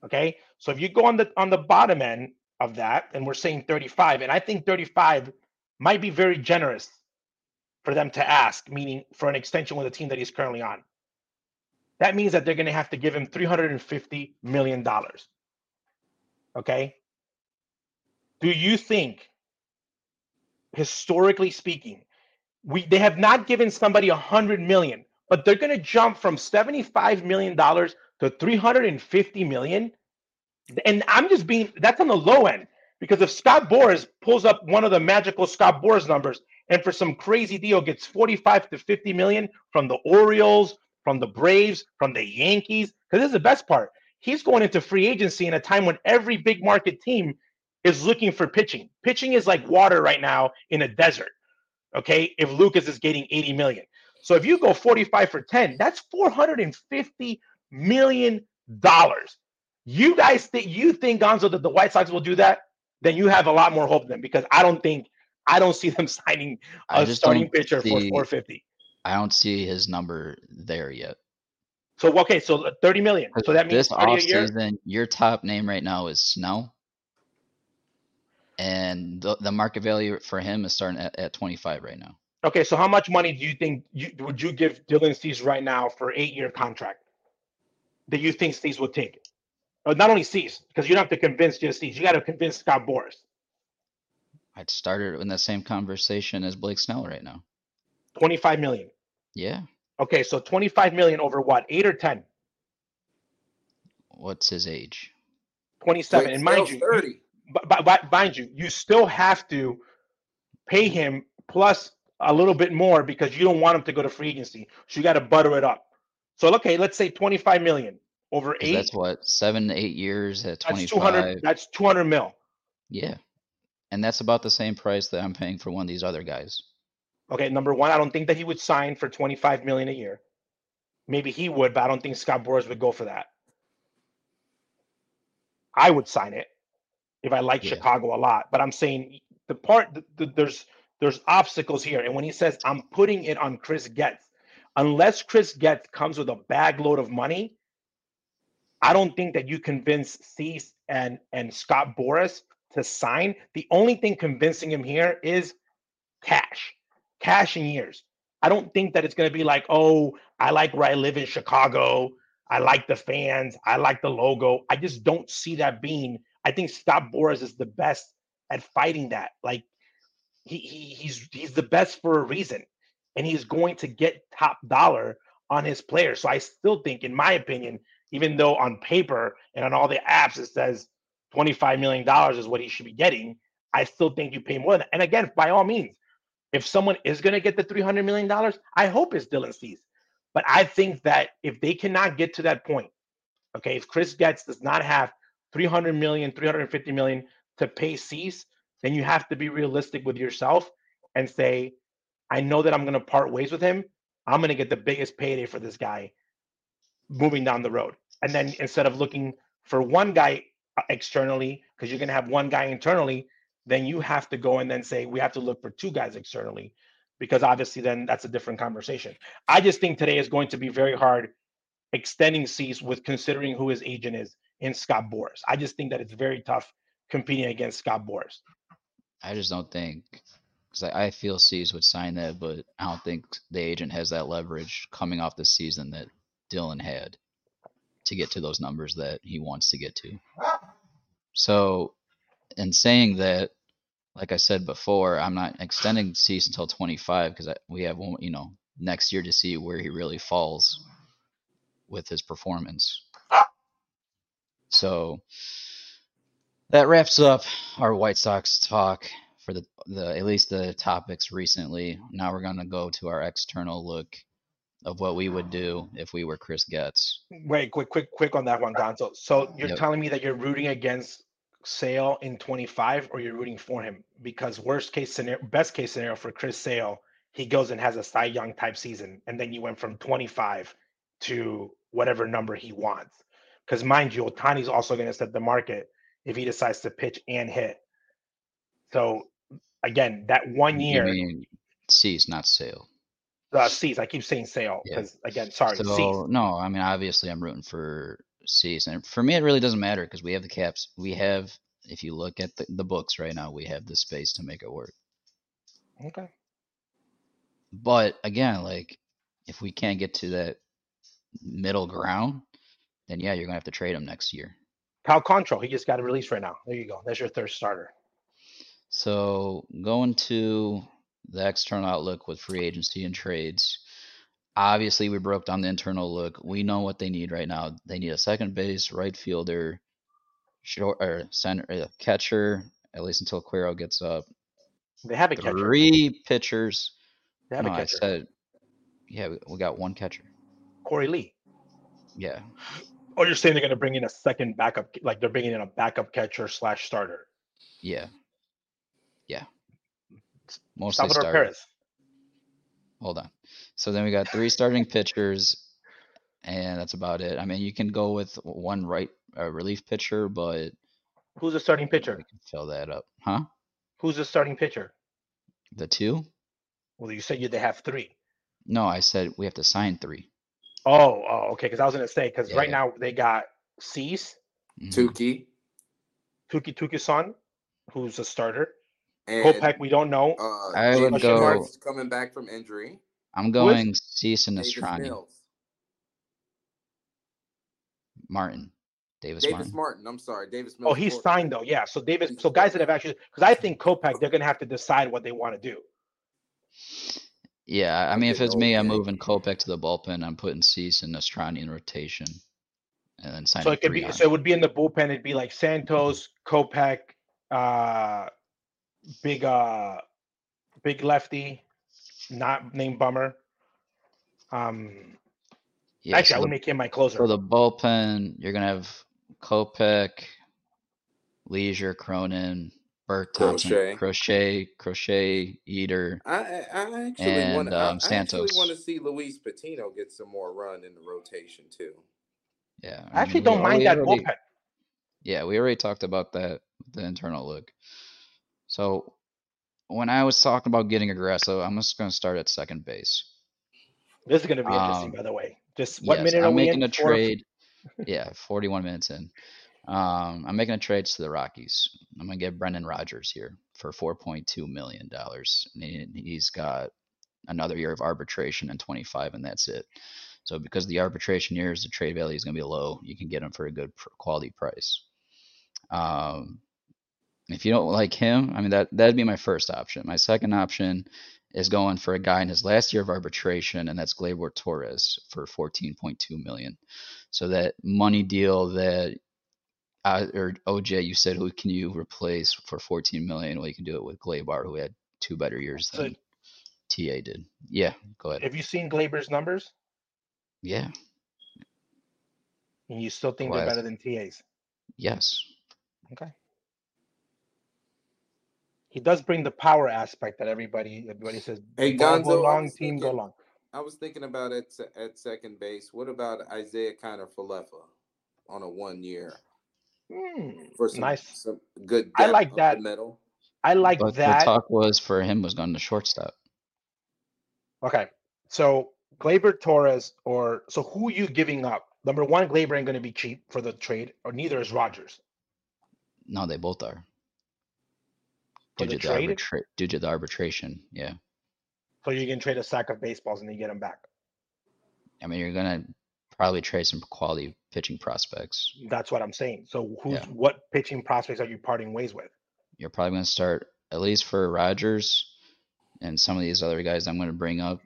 Okay. So if you go on the on the bottom end of that, and we're saying 35, and I think 35 might be very generous for them to ask, meaning for an extension with a team that he's currently on. That means that they're going to have to give him 350 million dollars. Okay. Do you think, historically speaking, we they have not given somebody a hundred million, but they're going to jump from seventy-five million dollars to three hundred and fifty million? And I'm just being that's on the low end because if Scott Boras pulls up one of the magical Scott Boras numbers and for some crazy deal gets 45 to 50 million from the Orioles, from the Braves, from the Yankees, because this is the best part. He's going into free agency in a time when every big market team is looking for pitching. Pitching is like water right now in a desert. Okay. If Lucas is getting 80 million. So if you go 45 for 10, that's 450 million dollars. You guys think you think Gonzo that the White Sox will do that? Then you have a lot more hope than because I don't think I don't see them signing a starting pitcher for 450. I don't see his number there yet. So okay, so 30 million. So that means this 30 a year. offseason, your top name right now is Snell. And the, the market value for him is starting at, at 25 right now. Okay, so how much money do you think you would you give Dylan Cease right now for eight year contract that you think Cease would take? Or not only Cease, because you don't have to convince just Cease, you got to convince Scott Boras. I'd start it in the same conversation as Blake Snell right now. 25 million. Yeah. Okay, so 25 million over what? Eight or 10? What's his age? 27. Blake and mind you, 30. But, but, mind you, you still have to pay him plus a little bit more because you don't want him to go to free agency. So you got to butter it up. So okay, let's say 25 million over eight. That's what seven to eight years at That's 25. 200. That's 200 mil. Yeah. And that's about the same price that I'm paying for one of these other guys. Okay, number one, I don't think that he would sign for 25 million a year. Maybe he would, but I don't think Scott Boras would go for that. I would sign it if I like Yeah. Chicago a lot, but I'm saying the part the, the, there's there's obstacles here, and when he says I'm putting it on Chris Getz, unless Chris Getz comes with a bag load of money, I don't think that you convince Cease and and Scott Boras to sign. The only thing convincing him here is cash, cash in years. I don't think that it's going to be like, oh, I like where I live in Chicago. I like the fans. I like the logo. I just don't see that being. I think Scott Boras is the best at fighting that. Like he, he he's he's the best for a reason, and he's going to get top dollar on his players. So I still think, in my opinion, even though on paper and on all the apps it says twenty five million dollars is what he should be getting, I still think you pay more than. And again, by all means, if someone is going to get the three hundred million dollars, I hope it's Dylan Cease. But I think that if they cannot get to that point, okay, if Chris Getz does not have 300 million, 350 million to pay Cease, then you have to be realistic with yourself and say, I know that I'm going to part ways with him. I'm going to get the biggest payday for this guy moving down the road. And then instead of looking for one guy uh, externally, because you're going to have one guy internally, then you have to go and then say, we have to look for two guys externally, because obviously then that's a different conversation. I just think today is going to be very hard extending Cease with considering who his agent is in Scott Boras. I just think that it's very tough competing against Scott Boras. I just don't think because I, I feel C's would sign that, but I don't think the agent has that leverage coming off the season that Dylan had to get to those numbers that he wants to get to. So, in saying that, like I said before, I'm not extending Cease until 25 because we have one, you know, next year to see where he really falls with his performance. So that wraps up our White Sox talk for the the at least the topics recently. Now we're gonna go to our external look of what we would do if we were Chris Getz. Wait, quick, quick, quick on that one, Gonzo. So you're Yep. telling me that you're rooting against Sale in 25, or you're rooting for him? Because worst case scenario, best case scenario for Chris Sale, he goes and has a Cy Young type season, and then you went from 25 to whatever number he wants. Because mind you, Ohtani's also going to set the market if he decides to pitch and hit. So again, that one year, Cease, not Sale. uh, Cease. I keep saying Sale Yeah. because again, sorry. So no, I mean obviously I'm rooting for Cease, and for me it really doesn't matter because we have the caps. We have, if you look at the, the books right now, we have the space to make it work. Okay. But again, like if we can't get to that middle ground, then yeah, you're gonna have to trade him next year. Cal Quantrill, he just got a release right now. There you go. That's your third starter. So going to the external outlook with free agency and trades. Obviously, we broke down the internal look. We know what they need right now. They need a second base, right fielder, short or center, uh, catcher. At least until Quero gets up. They have a catcher. Three pitchers. They have No, a I catcher. said, yeah, we- we got one catcher. Korey Lee. Yeah, Oh, you're saying they're going to bring in a second backup, like they're bringing in a backup catcher slash starter. yeah, yeah. Mostly Salvador starter. Perez. Hold on. So then we got three starting pitchers, and that's about it. I mean, you can go with one right uh, relief pitcher, but Who's the starting pitcher? can fill that up, huh? Who's the starting pitcher? The two? Well, you said you they have three. No, I said we have to sign three. Oh, oh, okay. Because I was going to say because Yeah, right now they got Cease, Mhm. Touki. Touki Tuki Son, who's a starter. And Kopech, we don't know. uh, I would go- Mills coming back from injury. I'm is- going Cease and Davis Martin. Davis, Davis Martin. Martin. I'm sorry, Davis Mills. Oh, he's Ford. signed though. Yeah. So Davis. He's So guys that have actually, because I think Kopech, they're gonna have to decide what they want to do. Yeah, I mean, if it's me, I'm moving Kopech to the bullpen. I'm putting Cease and Estrani in rotation, and then signing So it could three be. on. So it would be in the bullpen. It'd be like Santos, Kopech, uh, big, uh, big lefty, not named Bummer. Um, yeah, actually, so I would the, make him my closer. for the bullpen, you're gonna have Kopech, Leasure, Cronin, Burke, Thompson, Crochet. Crochet, Crochet, Eder. I, I I actually And, want. um, I, I actually want to see Luis Patino get some more run in the rotation too. Yeah, I actually mean, don't mind we that already- bullpen. Yeah, we already talked about that, the internal look. So when I was talking about getting aggressive, I'm just gonna start at second base. This is going to be interesting, Um, by the way. Just what yes, minute are I'm we making in? a trade. yeah, 41 minutes in. Um, I'm making a trade to the Rockies. I'm gonna get Brendan Rodgers here for 4.2 million dollars. He's got another year of arbitration and 25, and that's it. So because the arbitration years, the trade value is gonna be low. You can get him for a good quality price. Um, if you don't like him, I mean that that'd be my first option. My second option is going for a guy in his last year of arbitration, and that's Gleyber Torres for 14.2 million. So that money deal that uh, or OJ, you said who can you replace for 14 million? Well, you can do it with Gleyber, who had two better years So- than TA did. Yeah, go ahead. Have you seen Gleyber's numbers? Yeah, And you still think Well, they're better than TA's? yes. Okay. He does bring the power aspect that everybody everybody says. Hey, Gonzo, go I long, was team go thinking- long. I was thinking about at se- at second base. What about Isiah Kiner-Falefa on a one year Hmm, for some nice. some good? I like that. The middle. I like but that. the talk was for him was going to shortstop. Okay, so Gleyber Torres, or so who are you giving up? Number one, Gleyber ain't going to be cheap for the trade, or neither is Rodgers. No, they both are. For Due to the, trade? arbitra- due to the arbitration, yeah. So you can trade a sack of baseballs and then get them back. I mean, you're gonna probably trade some quality pitching prospects. That's what I'm saying. So who's Yeah. what pitching prospects are you parting ways with? You're probably gonna start at least for Rodgers and some of these other guys I'm gonna bring up.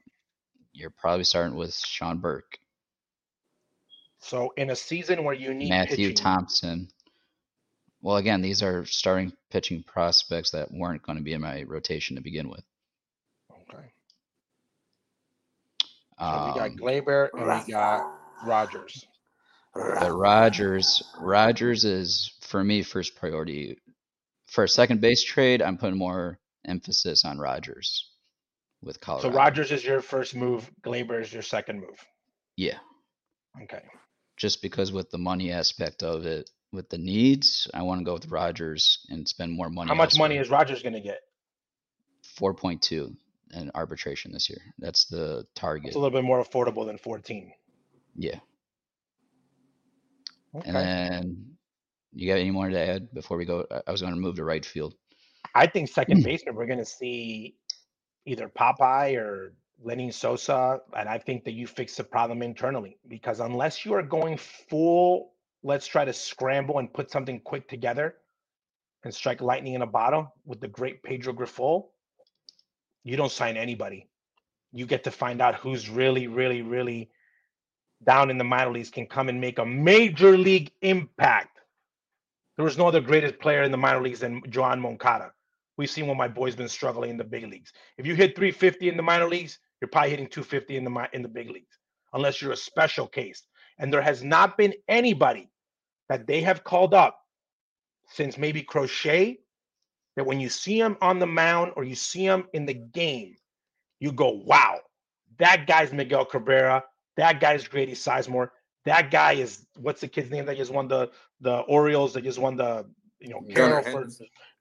You're probably starting with Sean Burke, So in a season where you need Matthew pitching, Thompson. Well, again, these are starting pitching prospects that weren't going to be in my rotation to begin with. Okay. So we got Um, Gleyber and we got Rodgers. But Rodgers, Rodgers is for me first priority. For a second base trade, I'm putting more emphasis on Rodgers with Colorado. So. Rodgers is your first move. Gleyber is your second move. yeah, Okay. just because with the money aspect of it, with the needs, I want to go with Rodgers and spend more money. How much money is Rodgers going to get? 4.2 in arbitration this year? That's the target. It's a little bit more affordable than 14. Yeah, Okay. and then you got any more to add before we go? I- was going to move to right field. I think second hmm. baseman, we're going to see either Popeye or Lenyn Sosa. And I think that you fix the problem internally because unless you are going full, let's try to scramble and put something quick together and strike lightning in a bottle with the great Pedro Grifol, you don't sign anybody. You get to find out who's really, really, really down in the minor leagues can come and make a major league impact. There was no other greatest player in the minor leagues than Yoan Moncada. We've seen when my boy's been struggling in the big leagues. If you hit 350 in the minor leagues, you're probably hitting 250 in the in the big leagues, unless you're a special case. And there has not been anybody that they have called up since maybe Crochet that when you see him on the mound or you see him in the game, you go, "Wow, that guy's Miguel Cabrera. That guy's Grady Sizemore. That guy is what's the kid's name that just won the the Orioles that just won the you know Gunnar Carroll for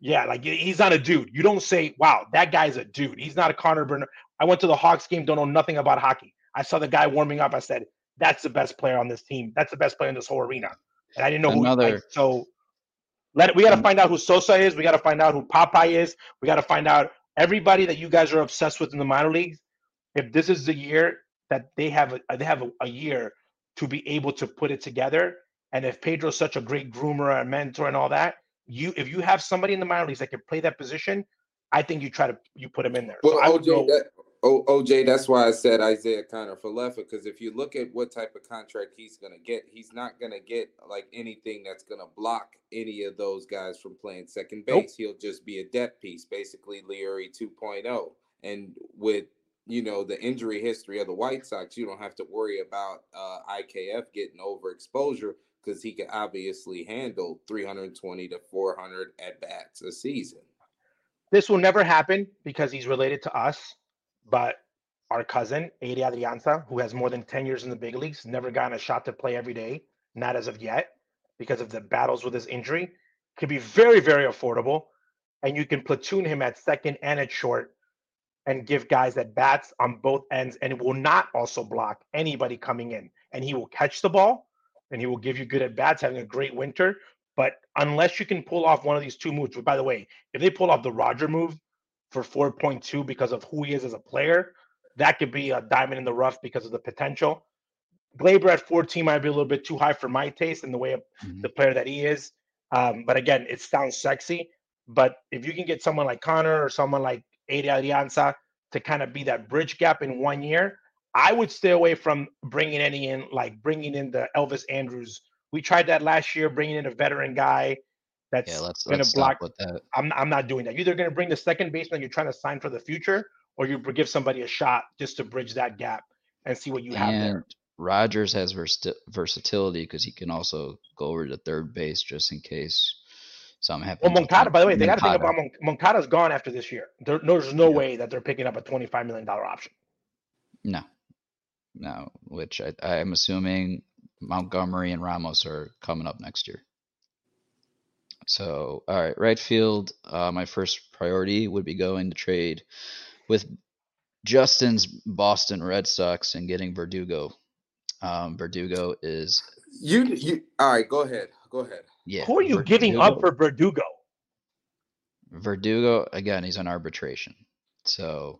yeah, like he's not a dude. You don't say, "Wow, that guy's a dude." He's not a Connor Bedard. I went to the Hawks game, don't know nothing about hockey. I saw the guy warming up. I said, "That's the best player on this team. That's the best player in this whole arena." And I didn't know who. Another- Like, so Let we got to find out who Sosa is. We got to find out who Popeye is. We got to find out everybody that you guys are obsessed with in the minor leagues. If this is the year that they have, a, they have a, a year to be able to put it together. And if Pedro's such a great groomer and mentor and all that, you if you have somebody in the minor leagues that can play that position, I think you try to you put him in there. Well, so OJ, go, that, o, OJ, that's why I said Isiah Kiner-Falefa because if you look at what type of contract he's going to get, he's not going to get like anything that's going to block any of those guys from playing second base. Nope. He'll just be a depth piece, basically Leury 2.0. And with you know the injury history of the White Sox, you don't have to worry about uh, IKF getting overexposure because he can obviously handle 320 to 400 at bats a season. This will never happen because he's related to us, but our cousin, Ehire Adrianza, who has more than 10 years in the big leagues, never gotten a shot to play every day, not as of yet, because of the battles with his injury, could be very, very affordable. And you can platoon him at second and at short and give guys that bats on both ends, and it will not also block anybody coming in. And he will catch the ball and he will give you good at bats, having a great winter. But unless you can pull off one of these two moves, by the way, if they pull off the Roger move for 4.2 because of who he is as a player, that could be a diamond in the rough because of the potential. Gleyber at 14 might be a little bit too high for my taste in the way of mm-hmm. the player that he is. Um, but again, it sounds sexy. But if you can get someone like Connor or someone like Ehire Adrianza to kind of be that bridge gap in one year, I would stay away from bringing any in, like bringing in the Elvis Andrus. We tried that last year, bringing in a veteran guy that's yeah, let's, gonna let's block. With that. I'm I'm not doing that. You're either gonna bring the second baseman you're trying to sign for the future, or you give somebody a shot just to bridge that gap and see what you have there. Rodgers has versatility because he can also go over to third base just in case something happens. Well, Moncada, by the way, they got to think about Mon- Moncada's gone after this year. There, there's no yeah. way that they're picking up a $25 million option. No, no, which I, I'm assuming Montgomery and Ramos are coming up next year. So, all right, right field. Uh, my first priority would be going to trade with Justin's Boston Red Sox and getting Verdugo. Um, Verdugo is you. You all right? Go ahead. Go ahead. Yeah. Who are you Verdugo, giving up for Verdugo? Verdugo again. He's on arbitration, so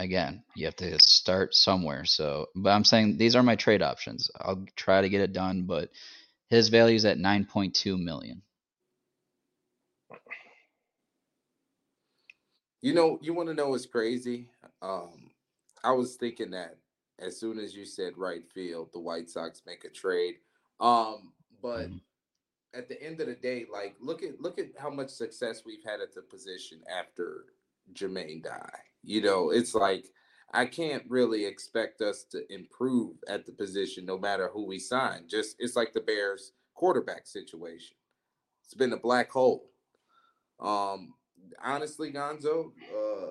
again, you have to start somewhere. So, but I'm saying these are my trade options. I'll try to get it done, but his value is at 9.2 million. You know, you want to know what's crazy? Um, I was thinking that as soon as you said right field, the White Sox make a trade. Um, but mm-hmm. At the end of the day, like look at look at how much success we've had at the position after Jermaine Dye. You know, it's like I can't really expect us to improve at the position no matter who we sign. Just it's like the Bears quarterback situation. It's been a black hole. Um honestly, Gonzo, uh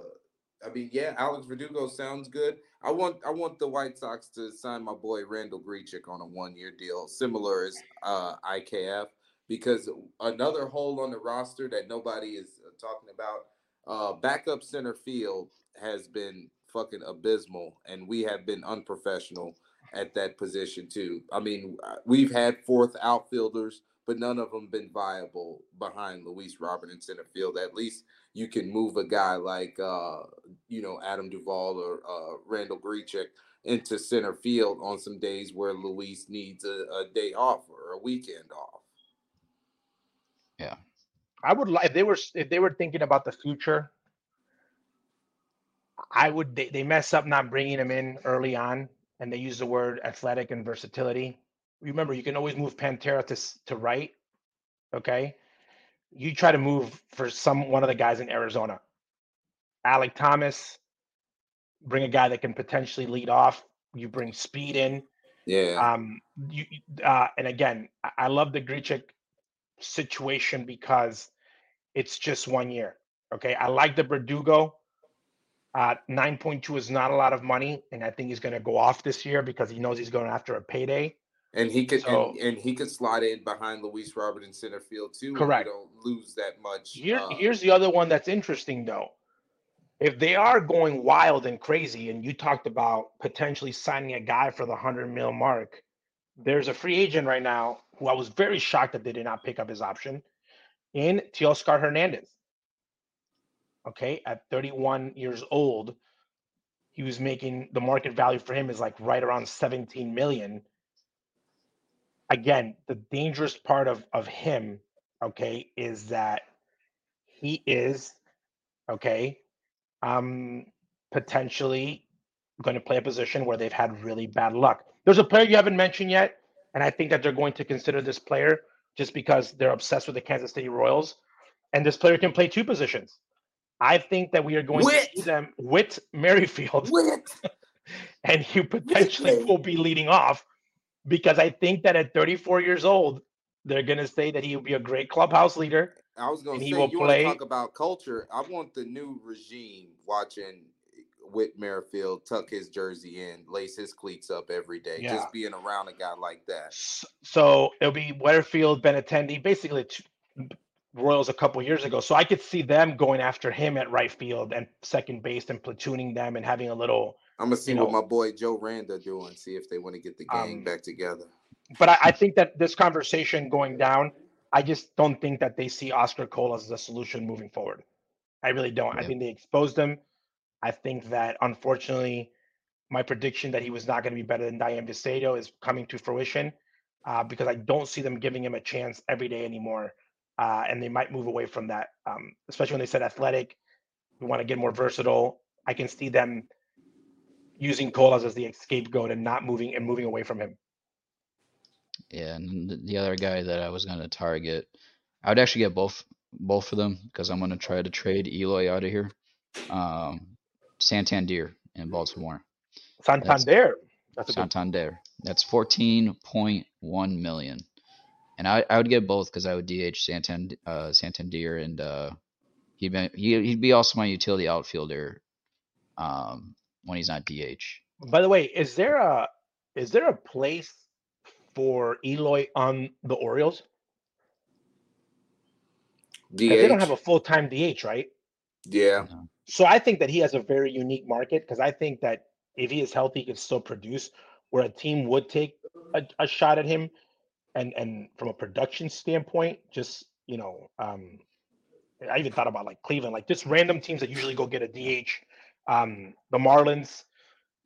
I mean, yeah, Alex Verdugo sounds good. I want I want the White Sox to sign my boy Randal Grichuk on a one-year deal, similar as uh, IKF, because another hole on the roster that nobody is uh, talking about uh, backup center field has been fucking abysmal, and we have been unprofessional at that position too. I mean, uh, we've had fourth outfielders, but none of them been viable behind Luis Robert in center field. At least you can move a guy like uh, you know Adam Duvall or uh, Randal Grichuk into center field on some days where Luis needs a, a day off or a weekend off. I would like if they were if they were thinking about the future. I would they, they mess up not bringing him in early on, and they use the word athletic and versatility. Remember, you can always move Pantera to to right. Okay, you try to move for some one of the guys in Arizona. Alek Thomas, bring a guy that can potentially lead off. You bring speed in. Yeah. Um. You uh, and again, I love the Grichuk situation because it's just one year. Okay. I like the Verdugo. Uh, 9.2 is not a lot of money, and I think he's going to go off this year because he knows he's going after a payday. And he could so, and, and, he could slide in behind Luis Robert in center field too. Correct. don't lose that much. Here, uh, here's the other one that's interesting though. If they are going wild and crazy, and you talked about potentially signing a guy for the hundred mil mark, there's a free agent right now who I was very shocked that they did not pick up his option. in Teoscar Hernandez. Okay, at 31 years old, he was making the market value for him is like right around 17 million. Again, the dangerous part of of him, okay, is that he is okay, um, potentially going to play a position where they've had really bad luck. There's a player you haven't mentioned yet, and I think that they're going to consider this player just because they're obsessed with the Kansas City Royals, and this player can play two positions. I think that we are going Whit. to see them with Merrifield, What? and he potentially Whit. will be leading off because I think that at 34 years old, they're going to say that he will be a great clubhouse leader. I was gonna say he you will want to play- talk about culture. I want the new regime watching Whit Merrifield tuck his jersey in, lace his cleats up every day. Yeah. Just being around a guy like that. So it'll be Weatherfield, Benintendi, basically Royals a couple years ago. So I could see them going after him at right field and second base and platooning them and having a little. I'm gonna see what know- my boy Joe Randa doing. See if they want to get the gang Um, back together. But I, I think that this conversation going down, I just don't think that they see Oscar Cole as the solution moving forward. I really don't. I think they exposed him. I think that unfortunately, my prediction that he was not going to be better than Dayan Viciedo is coming to fruition uh, because I don't see them giving him a chance every day anymore. Uh, and they might move away from that, um, especially when they said athletic. We want to get more versatile. I can see them using Cole as, the scapegoat and not moving and moving away from him. Yeah, and the other guy that I was gonna target, I would actually get both both of them because I'm gonna try to trade Eloy out of here. Um, Santander in Baltimore. Santander. That's a good. Santander. That's 14.1 million. And I, I would get both because I would DH Santander, uh, Santander and uh, he'd be, he, he'd be also my utility outfielder um, when he's not DH. By the way, is there a is there a place for Eloy on the Orioles? 'Cause They don't have a full time DH, right? Yeah. So I think that he has a very unique market because I think that if he is healthy, he can still produce. Where a team would take a, a shot at him, and and from a production standpoint, just you know, um, I even thought about like Cleveland, like just random teams that usually go get a DH. Um, the Marlins,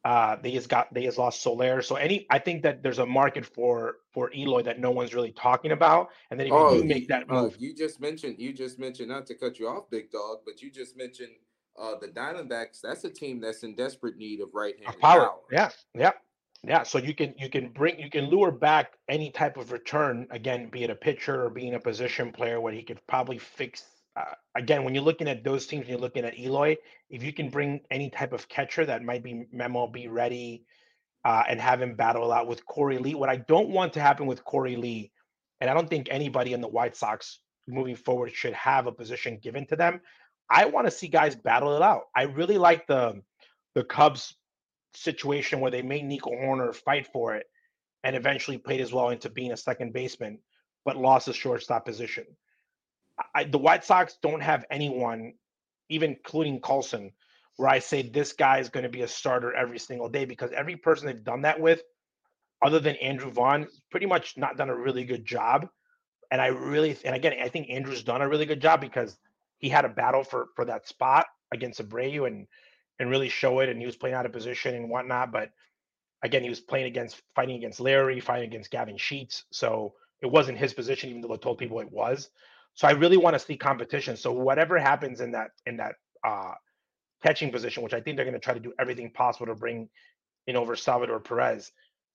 uh, they has got they has lost Soler. So any, I think that there's a market for for Eloy that no one's really talking about, and then if Oh, you do make that uh, move, you just mentioned you just mentioned not to cut you off, big dog, but you just mentioned uh, the Diamondbacks. That's a team that's in desperate need of right-handed power. power. Yeah, yeah, yeah. So you can you can bring you can lure back any type of return again, be it a pitcher or being a position player, where he could probably fix. Uh, again, when you're looking at those teams, you're looking at Eloy. If you can bring any type of catcher that might be Memo, be ready, uh, and have him battle out with Korey Lee. What I don't want to happen with Korey Lee, and I don't think anybody in the White Sox moving forward should have a position given to them. I want to see guys battle it out. I really like the um, the Cubs situation where they made Nico Hoerner fight for it and eventually played as well into being a second baseman, but lost his shortstop position. I, the White Sox don't have anyone, even including Colson, where I say this guy is going to be a starter every single day because every person they've done that with, other than Andrew Vaughn, pretty much not done a really good job. And I really, and again, I think Andrew's done a really good job because he had a battle for for that spot against Abreu and and really show it. And he was playing out of position and whatnot. But again, he was playing against fighting against Larry, fighting against Gavin Sheets. So it wasn't his position, even though I told people it was. So I really want to see competition. So whatever happens in that in that uh catching position, which I think they're going to try to do everything possible to bring in over Salvador Perez.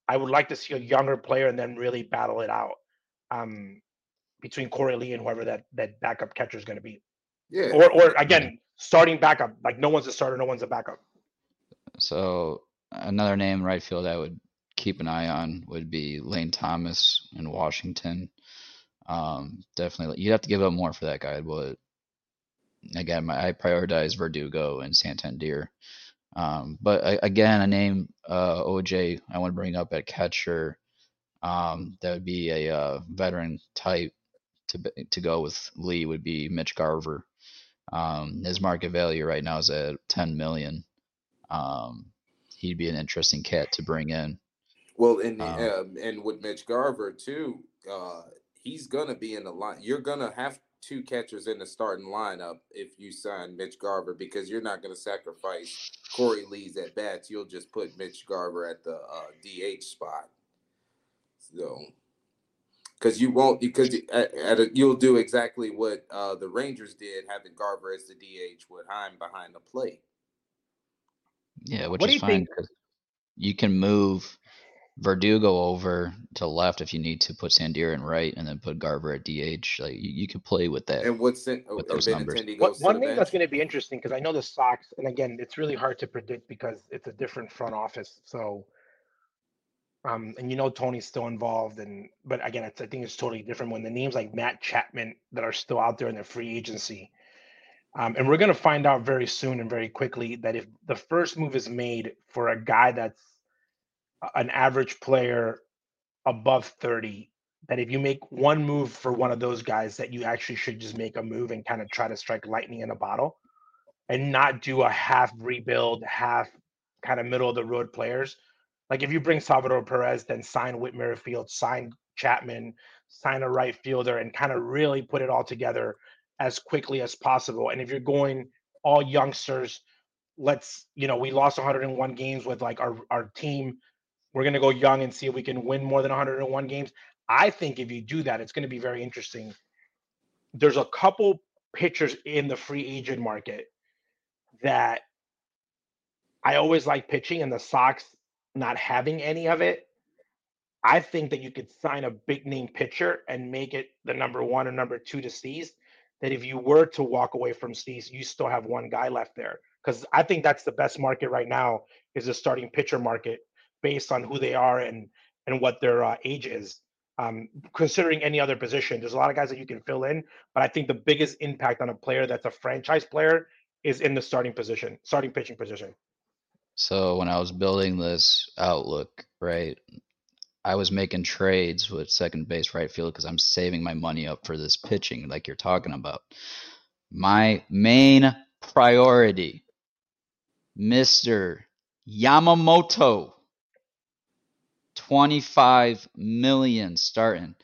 I would like to see a younger player and then really battle it out um, between Korey Lee and whoever that that backup catcher is going to be. Yeah. Or or again, starting backup. Like no one's a starter, no one's a backup. So another name right field I would keep an eye on would be Lane Thomas in Washington. Um, definitely, you'd have to give up more for that guy, but again, my, I prioritize Verdugo and Santander. Um, but a- again, a name uh, OJ I want to bring up at catcher. Um, that would be a uh, veteran type to to go with Lee would be Mitch Garver. Um, his market value right now is at 10 million. Um, he'd be an interesting cat to bring in. Well, and Um, um, and with Mitch Garver too, uh, he's gonna be in the line. You're gonna have two catchers in the starting lineup if you sign Mitch Garver because you're not going to sacrifice Korey Lee's at bats. You'll just put Mitch Garver at the uh, DH spot. So, because you won't, because at, at a, you'll do exactly what uh, the Rangers did, having Garver as the DH with Heim behind the plate. Yeah, which What do is fine 'cause you can move Verdugo over to left if you need to put Sandier in right, and then put Garver at DH. Like you, you could play with that. And what's in, With those numbers. Benintendi What, goes one the thing that's going to be interesting because I know the Sox, and again, it's really hard to predict because it's a different front office. So, um, and you know Tony's still involved, and but again, I think it's totally different when the names like Matt Chapman that are still out there in the free agency. Um, and we're going to find out very soon and very quickly that if the first move is made for a guy that's an average player above 30, that if you make one move for one of those guys, that you actually should just make a move and kind of try to strike lightning in a bottle and not do a half rebuild, half kind of middle of the road players. Like if you bring Salvador Perez, then sign Whit Merrifield, sign Chapman, sign a right fielder, and kind of really put it all together as quickly as possible. And if you're going all youngsters, let's, you know, we lost 101 games with like our, our team. We're to go young and see if we can win more than 101 games. I think if you do that, it's to be very interesting. There's a couple pitchers in the free agent market that I always like pitching, and the Sox not having any of it. I think that you could sign a big name pitcher and make it the number one or number two to Steez. That if you were to walk away from Steez, you still have one guy left there. Because I think that's the best market right now is the starting pitcher market based on who they are and and what their uh, age is. Um, considering any other position, there's a lot of guys that you can fill in, but I think the biggest impact on a player that's a franchise player is in the starting position, starting pitching position. So when I was building this outlook, right, I was making trades with second base, right field because I'm saving my money up for this pitching, like you're talking about. My main priority, Mr. Yamamoto, 25 million starting.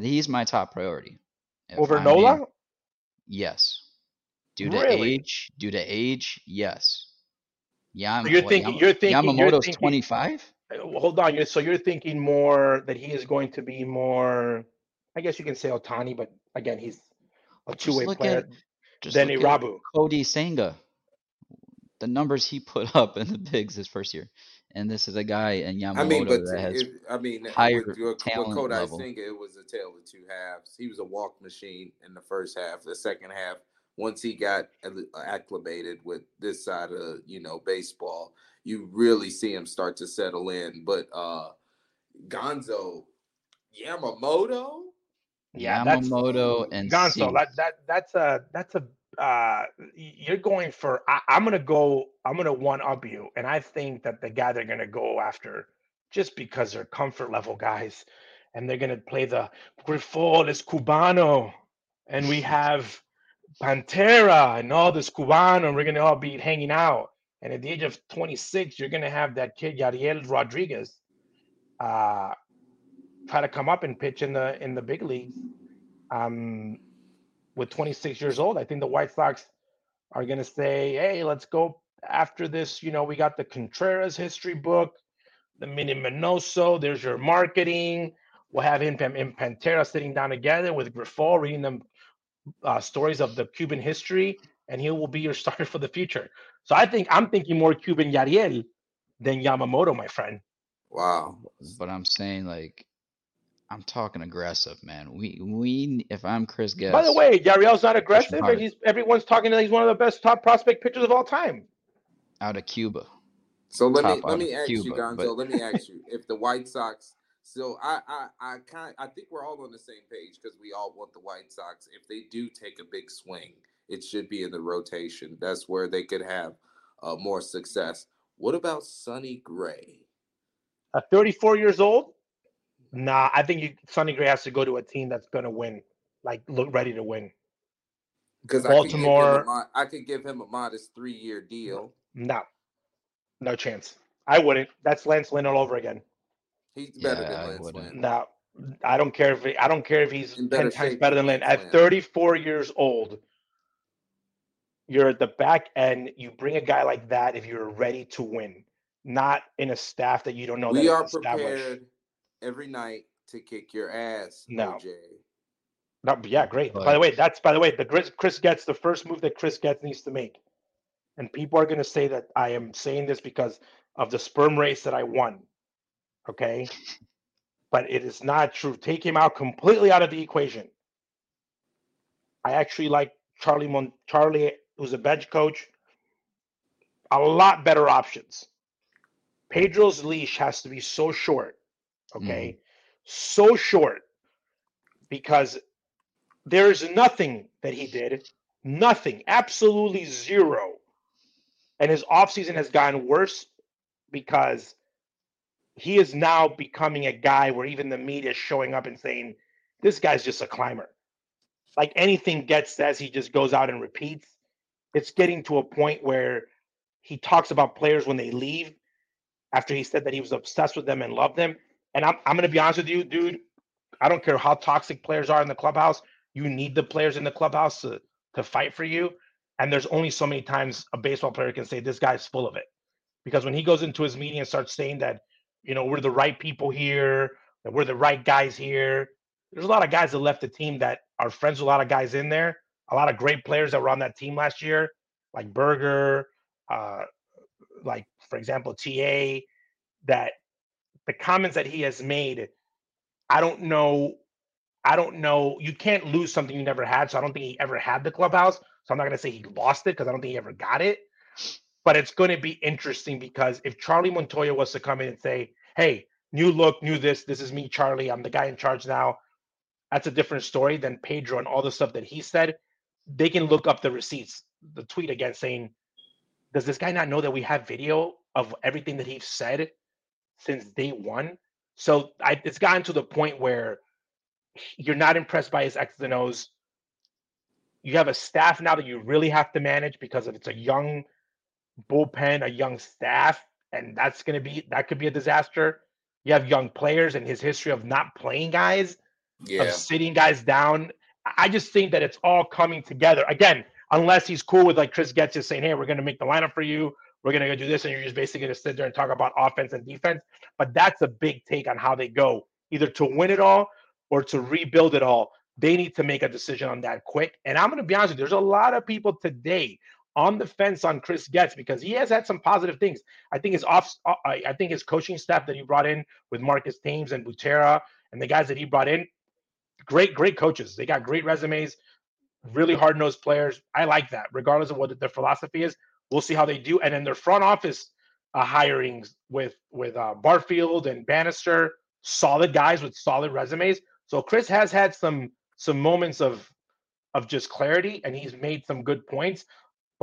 He's my top priority. If Over being- Nola? Yes. Due to Really? age, due to age, yes. Yam, So you're what, thinking- Yama- you're thinking- you're Yamamoto's thinking- 25? Uh, Hold on. you're- So you're thinking more that he is going to be more, I guess you can say Ohtani, but again, he's a two-way player at just than look Irabu. Kodai Senga. The numbers he put up in the bigs his first year. And this is a guy in Yamamoto I mean, but that has it, I mean, higher with, with, with talent Kodai level. Senga, it was a tale of two halves. He was a walk machine in the first half. The second half, once he got acclimated with this side of you know baseball, you really see him start to settle in. But uh Gonzo Yamamoto, Yeah, Yamamoto and Gonzo. That, that that's a that's a uh, you're going for I, I'm gonna go I'm gonna one up you and I think that the guy they're gonna go after just because they're comfort level guys and they're gonna play the Grifol is Cubano and we have Pantera and all this Cubano and we're gonna all be hanging out and at the age of 26 you're gonna have that kid Yariel Rodriguez uh try to come up and pitch in the in the big leagues um, with 26 years old. I think the White Sox are to say, "Hey, let's go after this." You know, we got the Contreras history book, the Minnie Minoso. There's your marketing. We'll have him and Pantera sitting down together with Grifol, reading them uh, stories of the Cuban history, and he will be your starter for the future. So I think I'm thinking more Cuban Yariel than Yamamoto, my friend. wow. But I'm saying like I'm talking aggressive, man. We we if I'm Chris Getz. By the way, Yariel's not aggressive, and he's everyone's talking that he's one of the best top prospect pitchers of all time. out of Cuba. So let me let me of ask you, Cuba, Gonzo. but- Let me ask you if the White Sox. So I I I kind I think we're all on the same page because we all want the White Sox. If they do take a big swing, it should be in the rotation. That's where they could have uh, more success. What about Sonny Gray? At 34 years old, nah, I think you, Sonny Gray has to go to a team that's going to win, like look ready to win. Because Baltimore- I could give him a modest three year deal. No, no chance. I wouldn't. That's Lance Lynn all over again. He's better Yeah, I than Lance wouldn't. Lynn. No, I don't care if I don't care if he's In ten times shape better than than Lynn. At 34 years old, you're at the back end. You bring a guy like that if you're ready to win, not in a staff that you don't know. we that are established. prepared every night to kick your ass, No. OJ. No, yeah, great. by the way, that's by the way, the Chris, Chris Getz the first move that Chris Getz needs to make. And people are going to say that I am saying this because of the sperm race that I won. Okay. But it is not true. Take him out completely out of the equation. I actually like Charlie Mon- Charlie, who's a bench coach. A lot better options. Pedro's leash has to be so short. Okay. Mm-hmm. So short because there is nothing that he did, nothing, absolutely zero. And his offseason has gotten worse because he is now becoming a guy where even the media is showing up and saying, this guy's just a climber. Like anything gets says, he just goes out and repeats. It's getting to a point where he talks about players when they leave after he said that he was obsessed with them and loved them. And I'm, I'm going to be honest with you, dude. I don't care how toxic players are in the clubhouse. You need the players in the clubhouse to, to fight for you. And there's only so many times a baseball player can say, this guy's full of it. Because when he goes into his meeting and starts saying that, you know, we're the right people here, that we're the right guys here, there's a lot of guys that left the team that are friends with a lot of guys in there. A lot of great players that were on that team last year, like Burger, uh, like, for example, TA, that the comments that he has made, I don't know. I don't know. You can't lose something you never had. So I don't think he ever had the clubhouse. So I'm not going to say he lost it because I don't think he ever got it. But it's going to be interesting because if Charlie Montoya was to come in and say, hey, new look, new this, this is me, Charlie, I'm the guy in charge now, that's a different story than Pedro and all the stuff that he said. They can look up the receipts, the tweet again saying, does this guy not know that we have video of everything that he's said since day one? So I, it's gotten to the point where you're not impressed by his X's and O's. You have a staff now that you really have to manage because if it's a young bullpen, a young staff, and that's going to be that could be a disaster. You have young players and his history of not playing guys, Yeah. of sitting guys down. I just think that it's all coming together again. Unless he's cool with like Chris Getz just saying, "Hey, we're going to make the lineup for you. We're going to go do this," and you're just basically going to sit there and talk about offense and defense. But that's a big take on how they go, either to win it all or to rebuild it all. They need to make a decision on that quick. And I'm going to be honest with you, there's a lot of people today on the fence on Chris Getz because he has had some positive things. I think his off, uh, I think his coaching staff that he brought in with Marcus Thames and Butera and the guys that he brought in, great, great coaches. They got great resumes, really hard nosed players. I like that, regardless of what their philosophy is. We'll see how they do. And then their front office uh, hirings with with uh, Barfield and Bannister, solid guys with solid resumes. So Chris has had some some moments of of just clarity, and he's made some good points.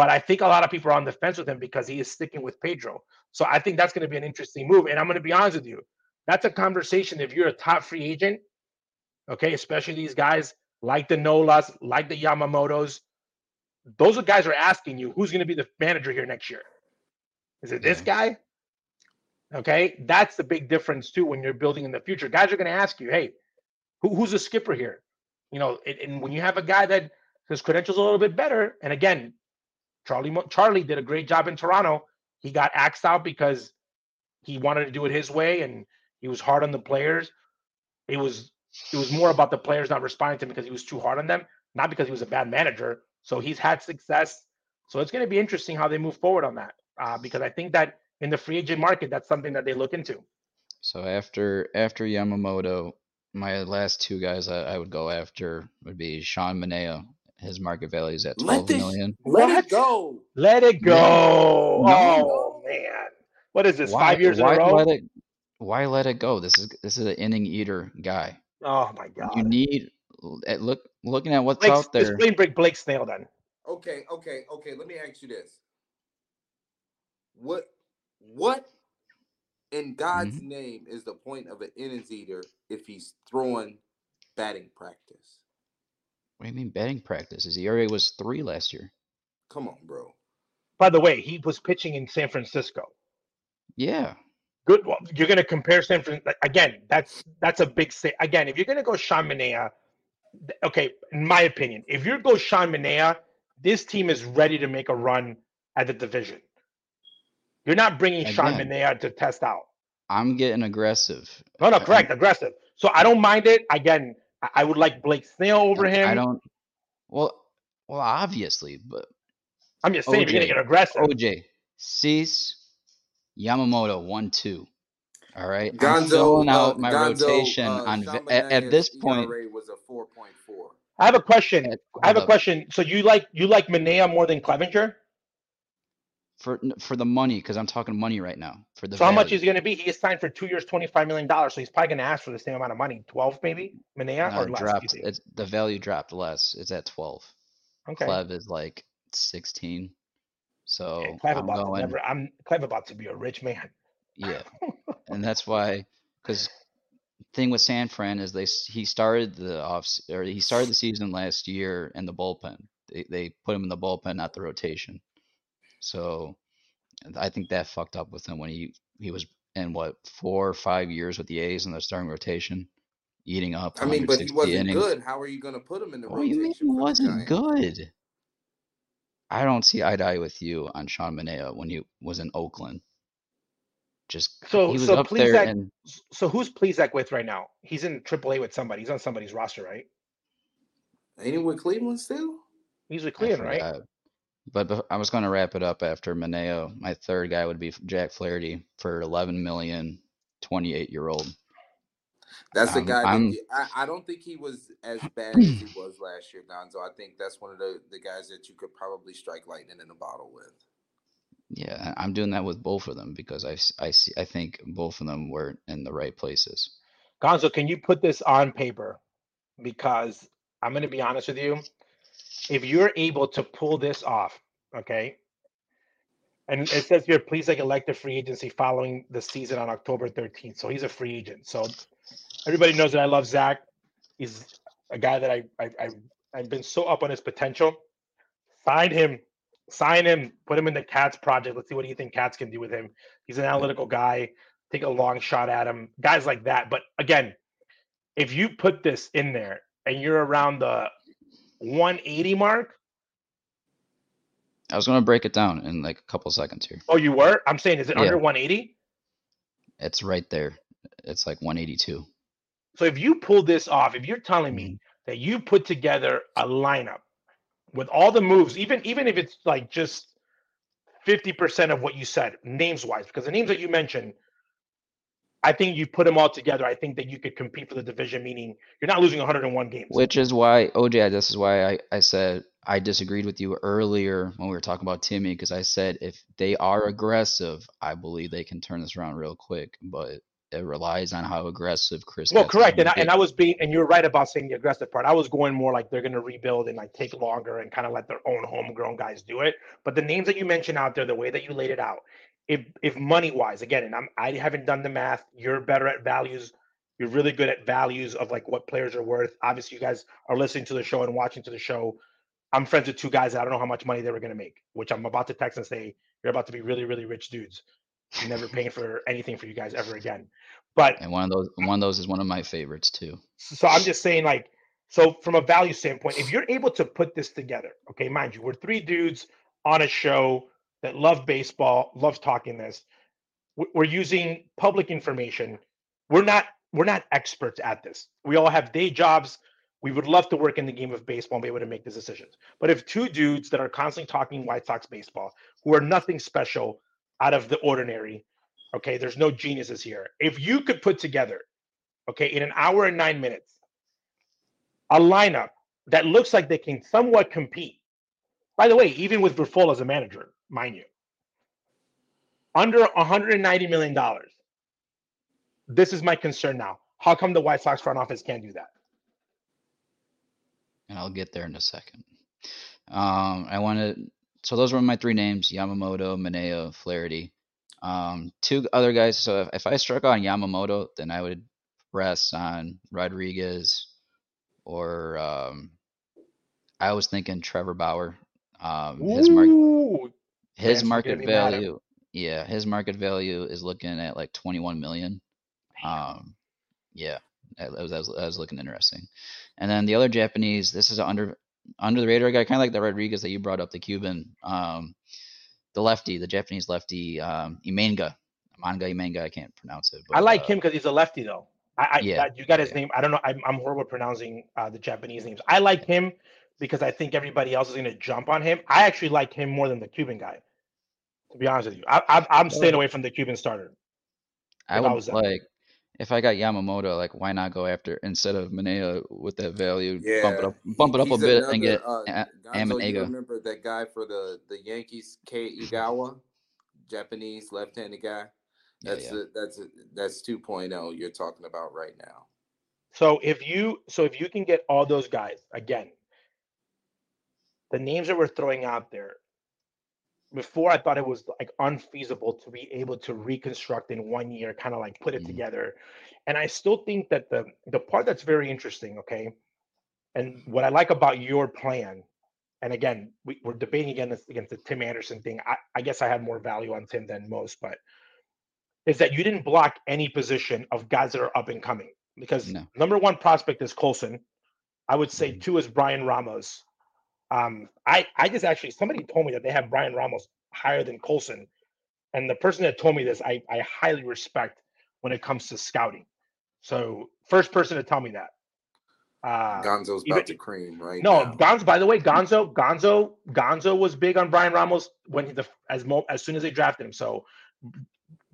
But I think a lot of people are on the fence with him because he is sticking with Pedro. So I think that's going to be an interesting move. And I'm going to be honest with you, that's a conversation if you're a top free agent, okay, especially these guys like the Nolas, like the Yamamotos. Those are guys are asking you who's going to be the manager here next year. Is it this guy? Okay, that's the big difference too when you're building in the future. Guys are going to ask you, hey, who, who's the skipper here? You know, and, and when you have a guy that his credentials a little bit better, and again, Charlie Charlie did a great job in Toronto. He got axed out because he wanted to do it his way, and he was hard on the players. It was it was more about the players not responding to him because he was too hard on them, not because he was a bad manager. So he's had success. So it's going to be interesting how they move forward on that uh, because I think that in the free agent market, that's something that they look into. So after after Yamamoto, my last two guys I, I would go after would be Sean Manaea. His market value is at Let twelve this- million. Let What? it go. Let it go. No. Oh man, what is this? Why, five years why in a row? let it? Why let it go? This is this is an inning eater guy. oh my god. You need at look looking at what's Blake, out there. Explain Blake, Blake Snell then. Okay, okay, okay. Let me ask you this. What what in God's Mm-hmm. name is the point of an innings eater if he's throwing batting practice? What do you mean batting practice? His ERA was three last year. Come on, bro. By the way, he was pitching in San Francisco. Yeah, Good. Well, you're going to compare San Francisco again. That's that's a big say. Again, if you're going to go Sean Manaea, th- okay, in my opinion, if you go Sean Manaea, this team is ready to make a run at the division. You're not bringing Sean Again. Manaea to test out. I'm getting aggressive. No, no, I'm- correct, aggressive. So I don't mind it. Again, I, I would like Blake Snell over him. I don't. Well, well, obviously, but I'm just saying, if you're gonna get aggressive. OJ, Cease, Yamamoto, one, two. All right, I'm Gonzo, filling uh, out my Gonzo, rotation uh, on at, at this point. Was a four point four. I have a question. I have a question. So you like you like Manaea more than Clevinger? For for the money because I'm talking money right now for the. So how much value. is he going to be? He is signed for two years, twenty five million dollars. So he's probably going to ask for the same amount of money, twelve maybe, Manaea No, uh, or it less. dropped. It's the value dropped less. It's at twelve. Okay. Clev is like sixteen. So Yeah, Clev I'm about to going. never. I'm Clev about to be a rich man. Yeah, and that's why because thing with San Fran is they he started the off or he started the season last year in the bullpen. They they put him in the bullpen, not the rotation. So I think that fucked up with him when he he was in what four or five years with the A's in the starting rotation, eating up. I mean, but he wasn't innings. good. How are you going to put him in the What do you rotation? mean he wasn't good? I don't see eye to eye with you on Sean Manaea when he was in Oakland. Just So- he was so up please there that- and So who's Plesac with right now? He's in AAA with somebody. He's on somebody's roster, right? Ain't he with Cleveland still? He's with Cleveland, right? Forgot. But I was going to wrap it up after Manaea. My third guy would be Jack Flaherty for 11 million, 28 year old. That's the Um, guy. I'm- That, I, I don't think he was as bad as he was last year, Gonzo. I think that's one of the, the guys that you could probably strike lightning in a bottle with. Yeah, I'm doing that with both of them because I, I, see I think both of them were in the right places. Gonzo, can you put this on paper? Because I'm going to be honest with you. If you're able to pull this off, okay, and it says here, Plesac elective free agency following the season on October 13th. So he's a free agent. So everybody knows that I love Zach. He's a guy that I, I, I I've been so up on his potential. Sign him, sign him, put him in the Katz project. Let's see what do you think Katz can do with him. He's an analytical guy. Take a long shot at him. Guys like that. But again, if you put this in there and you're around the 180 mark, I was going to break it down in like a couple seconds here. oh, you were. I'm saying, is it Yeah. under 180? It's right there. It's like 182. So if you pull this off, if you're telling me Mhm. that you put together a lineup with all the moves, even even if it's like just 50% of what you said, names wise, because the names that you mentioned, I think you put them all together. I think that you could compete for the division, meaning you're not losing 101 games. Which is why, OJ, this is why I, I said I disagreed with you earlier when we were talking about Timmy, because I said if they are aggressive, I believe they can turn this around real quick. But it relies on how aggressive Chris. Well, correct, and I, and. I was being, and you're right about saying the aggressive part. I was going more like they're going to rebuild and like take longer and kind of let their own homegrown guys do it. But the names that you mentioned out there, the way that you laid it out, if if money wise, again, and I'm I haven't done the math. You're better at values. You're really good at values of like what players are worth. Obviously, you guys are listening to the show and watching to the show. I'm friends with two guys I don't know how much money they were going to make, which I'm about to text and say you're about to be really, really rich dudes. I'm never paying for anything for you guys ever again. But And one of those, one of those is one of my favorites too. so I'm just saying, like, so from a value standpoint, if you're able to put this together, okay, mind you, we're three dudes on a show that love baseball, loves talking this. We- We're using public information. We're not we're not experts at this. We all have day jobs. We would love to work in the game of baseball and be able to make these decisions. But if two dudes that are constantly talking White Sox baseball, who are nothing special out of the ordinary, okay, there's no geniuses here. If you could put together okay, in an hour and nine minutes, a lineup that looks like they can somewhat compete. By the way, even with Grifol as a manager, mind you, under 190 million dollars. This is my concern now. How come the White Sox front office can't do that? and I'll get there in a second. Um, I wanted so those were my three names: Yamamoto, Manaea, Flaherty. Um, two other guys. So if, if I struck on Yamamoto, then I would rest on Rodriguez, or um, I was thinking Trevor Bauer. Um, his mark Ooh, his Vance, you're gonna market be mad at- value. Yeah, his market value is looking at like 21 million. Um, yeah, that was, that was, that was looking interesting. And then the other Japanese, this is under under the radar guy, kind of like the Rodriguez that you brought up, the Cuban, um, the lefty, the Japanese lefty, um, Imenga, manga Imenga. I can't pronounce it. But, I like uh, him because he's a lefty, though. I, I Yeah, you got his yeah. name. I don't know. I'm, I'm horrible pronouncing uh, the Japanese names. I like him because I think everybody else is going to jump on him. I actually like him more than the Cuban guy. To be honest with you, I, I, I'm staying away from the Cuban starter. I if I would was like if I got Yamamoto, like why not go after instead of Manaea with that value, bump it up, bump it up a He's bit and get uh, A- Gonzo, you remember that guy for the the Yankees, K. Igawa, Japanese left-handed guy. Yeah, That's yeah. The, that's a, that's 2.0 you're talking about right now. So if you so if you can get all those guys again, the names that we're throwing out there. Before I thought it was like unfeasible to be able to reconstruct in one year, kind of like put it Mhm. together. And I still think that the the part that's very interesting, okay, and what I like about your plan, and again, we, we're debating against against the Tim Anderson thing. I, I guess I had more value on Tim than most, but is that you didn't block any position of guys that are up and coming because No. number one prospect is Colson. I would say Mhm. two is Bryan Ramos. Um, I I just actually somebody told me that they have Bryan Ramos higher than Colson, and the person that told me this I I highly respect when it comes to scouting. So first person to tell me that. Uh, Gonzo's even- about to cream right no, now. Gonzo. By the way, Gonzo, Gonzo, Gonzo was big on Bryan Ramos when he, the as mo, as soon as they drafted him. So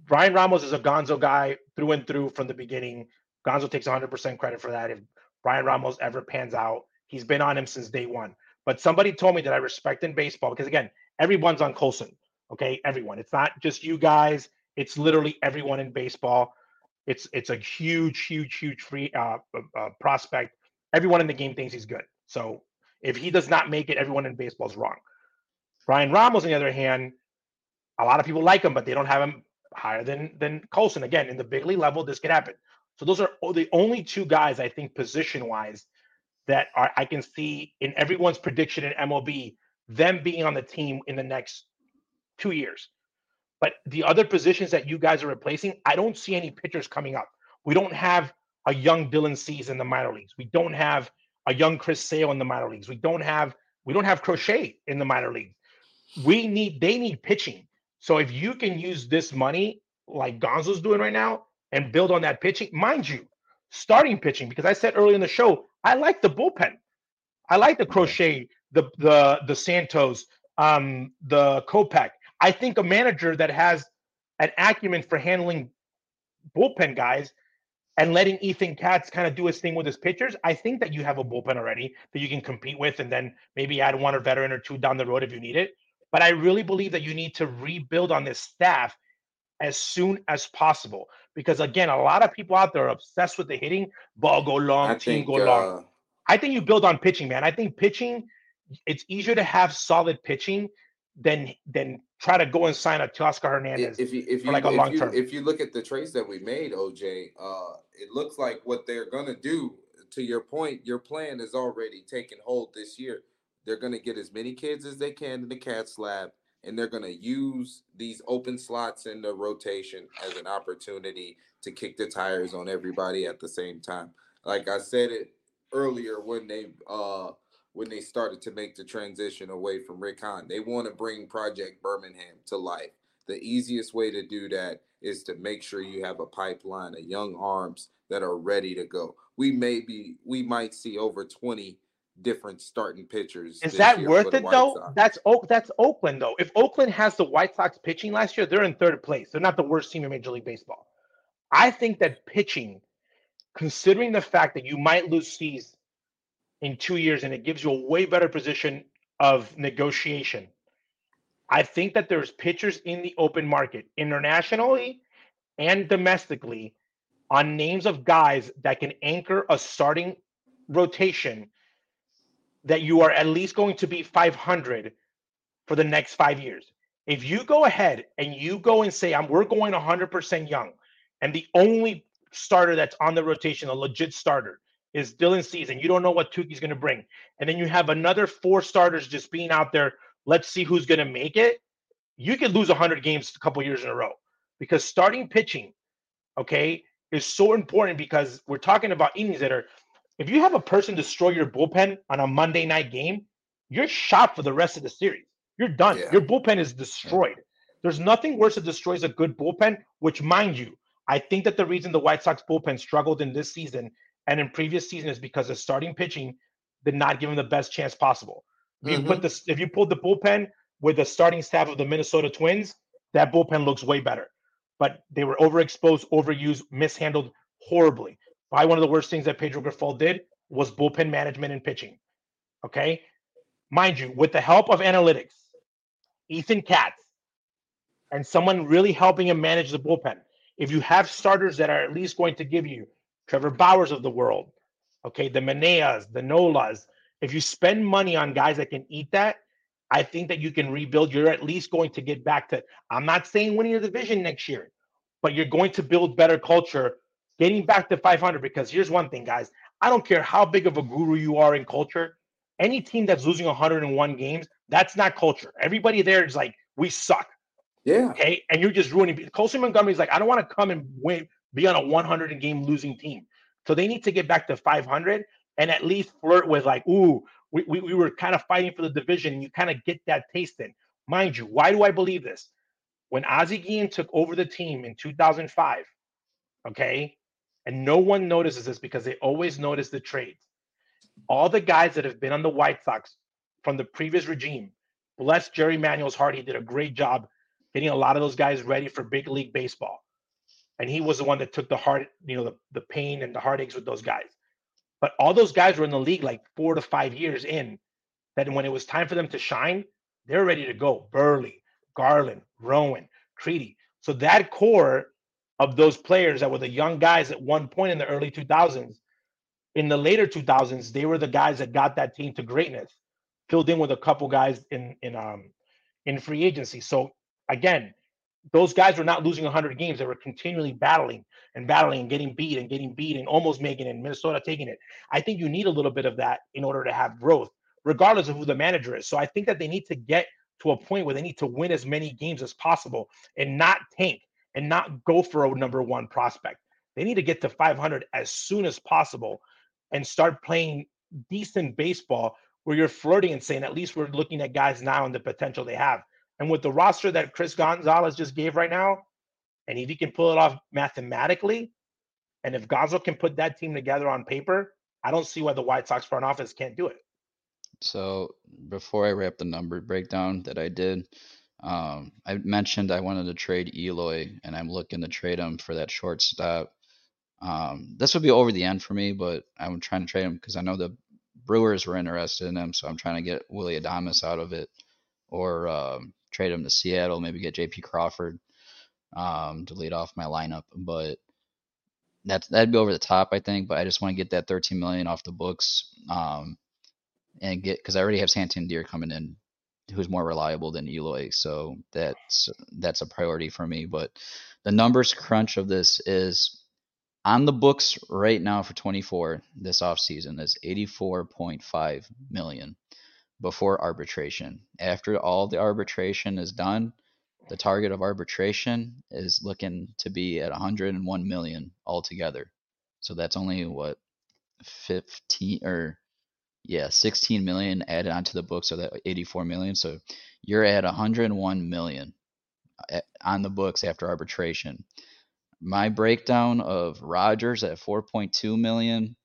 Bryan Ramos is a Gonzo guy through and through from the beginning. Gonzo takes 100% credit for that. If Bryan Ramos ever pans out, he's been on him since day one. But somebody told me that I respect in baseball because again, everyone's on Colson. Okay, everyone. It's not just you guys. It's literally everyone in baseball. It's it's a huge, huge, huge free uh, uh, uh, prospect. Everyone in the game thinks he's good. So if he does not make it, everyone in baseball is wrong. Bryan Ramos, on the other hand, a lot of people like him, but they don't have him higher than than Colson. Again, in the big league level, this could happen. So those are the only two guys I think position wise that are I can see in everyone's prediction in MLB them being on the team in the next two years. But the other positions that you guys are replacing, I don't see any pitchers coming up. We don't have a young Dylan Cease in the minor leagues. We don't have a young Chris Sale in the minor leagues. We don't have we don't have Crochet in the minor leagues. We need they need pitching. So if you can use this money like Gonzo's doing right now and build on that pitching, mind you, starting pitching because I said earlier in the show I like the bullpen. I like the Crochet, the the the Santos, um, the Kopech. I think a manager that has an acumen for handling bullpen guys and letting Ethan Katz kind of do his thing with his pitchers, I think that you have a bullpen already that you can compete with and then maybe add one or veteran or two down the road if you need it. But I really believe that you need to rebuild on this staff as soon as possible. Because again, a lot of people out there are obsessed with the hitting, ball go long, I team think go long. uh, I think you build on pitching, man. I think pitching, it's easier to have solid pitching than than try to go and sign a Teoscar i- Hernandez. if you if you like a long term. if you look at the trades that we made, OJ, uh, it looks like what they're gonna do. To your point, your plan is already taking hold this year. They're gonna get as many kids as they can in the Katz lab, and they're gonna use these open slots in the rotation as an opportunity to kick the tires on everybody at the same time. Like I said it earlier when they uh when they started to make the transition away from Rick Hahn. They want to bring Project Birmingham to life. The easiest way to do that is to make sure you have a pipeline of young arms that are ready to go. We may be, we might see over 20 different starting pitchers. Is that worth it though? Sox. That's Oak. That's Oakland though. If Oakland has the White Sox pitching last year, they're in third place. They're not the worst team in Major League Baseball. I think that pitching, considering the fact that you might lose Cease in two years, and it gives you a way better position of negotiation. I think that there's pitchers in the open market, internationally and domestically, on names of guys that can anchor a starting rotation that you are at least going to be 500 for the next five years. If you go ahead and you go and say, "I'm we're going 100% young," and the only starter that's on the rotation, a legit starter, is Dylan Cease, and you don't know what Touki's going to bring, and then you have another four starters just being out there. Let's see who's going to make it. you could lose 100 games a couple years in a row because starting pitching, okay, is so important because we're talking about innings that are. If you have a person destroy your bullpen on a Monday night game, you're shot for the rest of the series. You're done. Yeah. Your bullpen is destroyed. There's nothing worse that destroys a good bullpen, which, mind you, I think that the reason the White Sox bullpen struggled in this season and in previous season is because the starting pitching did not give them the best chance possible. If you put mm-hmm. this, if you pulled the bullpen with the starting staff of the Minnesota Twins, that bullpen looks way better. But they were overexposed, overused, mishandled horribly. Probably one of the worst things that Pedro Grifol did was bullpen management and pitching. Okay, mind you, with the help of analytics, Ethan Katz, and someone really helping him manage the bullpen. If you have starters that are at least going to give you Trevor Bauers of the world, okay, the Manaeas, the Nolas, if you spend money on guys that can eat that, I think that you can rebuild. You're at least going to get back to, I'm not saying winning the division next year, but you're going to build better culture, getting back to 500. Because here's one thing, guys I don't care how big of a guru you are in culture, any team that's losing 101 games, that's not culture. Everybody there is like, we suck. Yeah. Okay. And you're just ruining Colson Montgomery's like, I don't want to come and win, be on a 100 game losing team. So they need to get back to 500 and at least flirt with like, ooh, we, we, we were kind of fighting for the division. And you kind of get that taste in. Mind you, why do I believe this? When Ozzie Guillen took over the team in 2005, okay, and no one notices this because they always notice the trades. All the guys that have been on the White Sox from the previous regime, bless Jerry Manuel's heart, he did a great job getting a lot of those guys ready for big league baseball. And he was the one that took the heart, you know, the, the pain and the heartaches with those guys. But all those guys were in the league like four to five years in. That when it was time for them to shine, they're ready to go. Buehrle, Garland, Rowand, Crede. So that core of those players that were the young guys at one point in the early 2000s, in the later 2000s, they were the guys that got that team to greatness. Filled in with a couple guys in in um in free agency. So again, those guys were not losing 100 games. They were continually battling and battling and getting beat and getting beat and almost making it. And Minnesota taking it. I think you need a little bit of that in order to have growth, regardless of who the manager is. So I think that they need to get to a point where they need to win as many games as possible and not tank and not go for a number one prospect. They need to get to 500 as soon as possible and start playing decent baseball where you're flirting and saying, at least we're looking at guys now and the potential they have. And with the roster that Chris Gonzalez just gave right now, and if he can pull it off mathematically, and if Gonzo can put that team together on paper, I don't see why the White Sox front office can't do it. So before I wrap the number breakdown that I did, um, I mentioned I wanted to trade Eloy, and I'm looking to trade him for that shortstop. Um, this would be over the end for me, but I'm trying to trade him because I know the Brewers were interested in him, so I'm trying to get Willy Adames out of it, or um, trade him to Seattle, maybe get J.P. Crawford um, to lead off my lineup. But that's that'd be over the top, I think. But I just want to get that 13 million off the books um, and get because I already have Santander coming in, who's more reliable than Eloy, so that's that's a priority for me. But the numbers crunch of this is on the books right now for 24 this offseason is 84.5 million before arbitration. After all the arbitration is done, the target of arbitration is looking to be at 101 million altogether. So that's only what 15 or yeah, 16 million added onto the books of that 84 million. So you're at 101 million uh, on the books after arbitration. My breakdown of Rodgers at 4.2 million,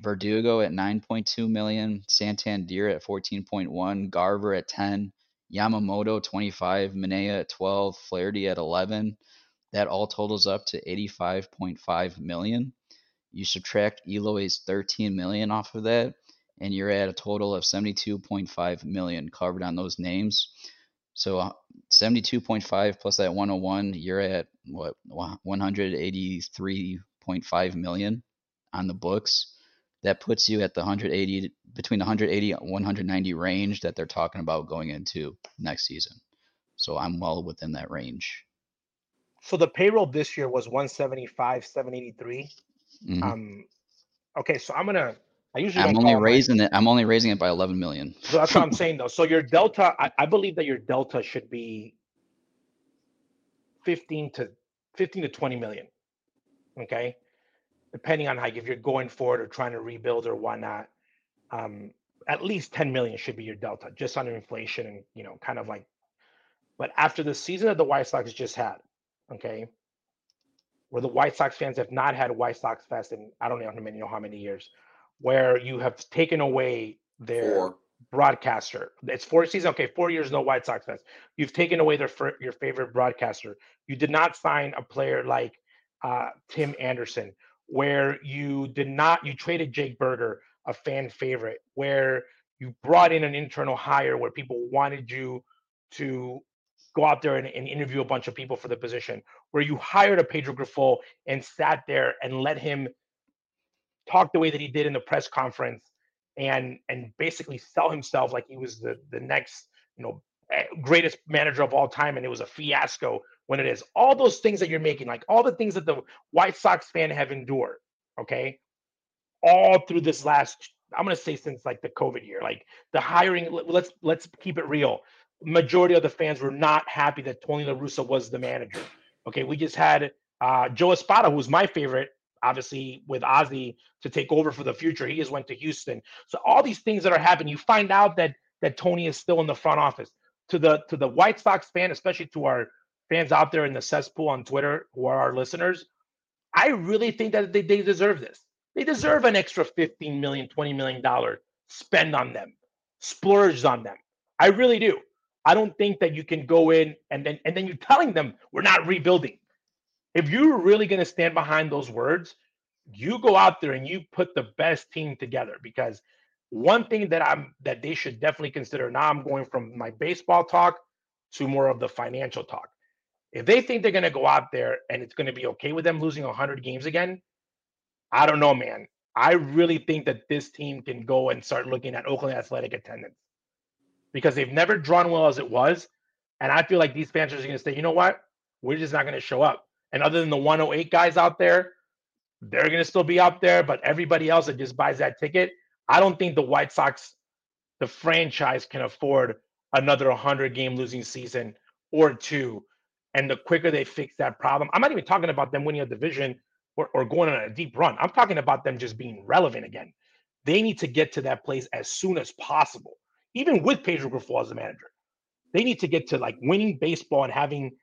Verdugo at 9.2 million, Santander at 14.1, Garver at 10, Yamamoto 25, Manaea at 12, Flaherty at 11. That all totals up to 85.5 million. You subtract Eloy's 13 million off of that, and you're at a total of 72.5 million covered on those names. So uh, 72.5 plus that 101, you're at what 183.5 million on the books. That puts you at the 180 between the 180 and 190 range that they're talking about going into next season. So I'm well within that range. So the payroll this year was 175, 783. Mhm. Um, okay, so I'm gonna. I usually I'm only raising it. I'm only raising it by 11 million. So that's what I'm saying though. So your delta, I, I believe that your delta should be 15 to 15 to 20 million. Okay. Depending on like if you're going forward or trying to rebuild or whatnot. Um, at least 10 million should be your delta just on inflation and you know, kind of like but after the season that the White Sox just had, okay, where the White Sox fans have not had White Sox Fest in I don't know how many, know how many years, where you have taken away their Four. broadcaster. It's four seasons. Okay, four years no White Sox Fest. You've taken away their your favorite broadcaster. You did not sign a player like uh, Tim Anderson, where you did not. You traded Jake Burger, a fan favorite, where you brought in an internal hire where people wanted you to go out there and, and, interview a bunch of people for the position, where you hired a Pedro Grifol and sat there and let him talk the way that he did in the press conference and and basically sell himself like he was the the next you know eh, greatest manager of all time and it was a fiasco when it is. All those things that you're making like all the things that the white sox fan have endured okay? All through this last i'm going to say since like the covid year like the hiring let's let's keep it real. Majority of the fans were not happy that Tony La Russa was the manager. Okay, we just had uh, Joe Espada, who's my favorite, obviously with Ozzie to take over for the future. He just went to Houston. So all these things that are happening, you find out that that Tony is still in the front office. To the to the White Sox fan, especially to our fans out there in the cesspool on Twitter who are our listeners, I really think that they, they deserve this. They deserve an extra 15 million, 20 million dollar spend on them, splurged on them. I really do. I don't think that you can go in and then and then you're telling them we're not rebuilding. If you're really going to stand behind those words, you go out there and you put the best team together because one thing that I'm that they should definitely consider now I'm going from my baseball talk to more of the financial talk. If they think they're going to go out there and it's going to be okay with them losing 100 games again, I don't know, man. I really think that this team can go and start looking at Oakland Athletic attendance because they've never drawn well as it was. And I feel like these fans are going to say, you know what? We're just not going to show up. And other than the 108 guys out there, they're going to still be out there. But everybody else that just buys that ticket, I don't think the White Sox, the franchise, can afford another 100 game losing season or two. And the quicker they fix that problem, I'm not even talking about them winning a division or, or going on a deep run. I'm talking about them just being relevant again. They need to get to that place as soon as possible even with Pedro Grifol as the manager. They need to get to like winning baseball and having,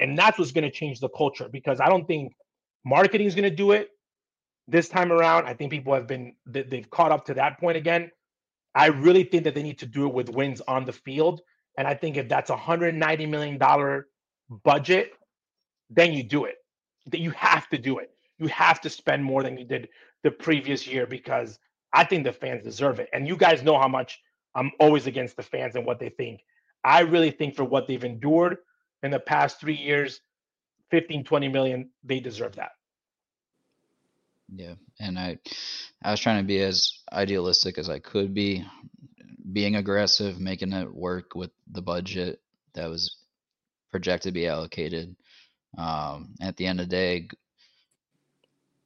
and that's what's going to change the culture because I don't think marketing is going to do it this time around. I think people have been, they've caught up to that point again. I really think that they need to do it with wins on the field. And I think if that's a $190 million budget, then you do it. That you have to do it. You have to spend more than you did the previous year because I think the fans deserve it. And you guys know how much I'm always against the fans and what they think. I really think for what they've endured in the past three years, 15, 20 million, they deserve that. Yeah. And I I was trying to be as idealistic as I could be, being aggressive, making it work with the budget that was projected to be allocated. Um, at the end of the day,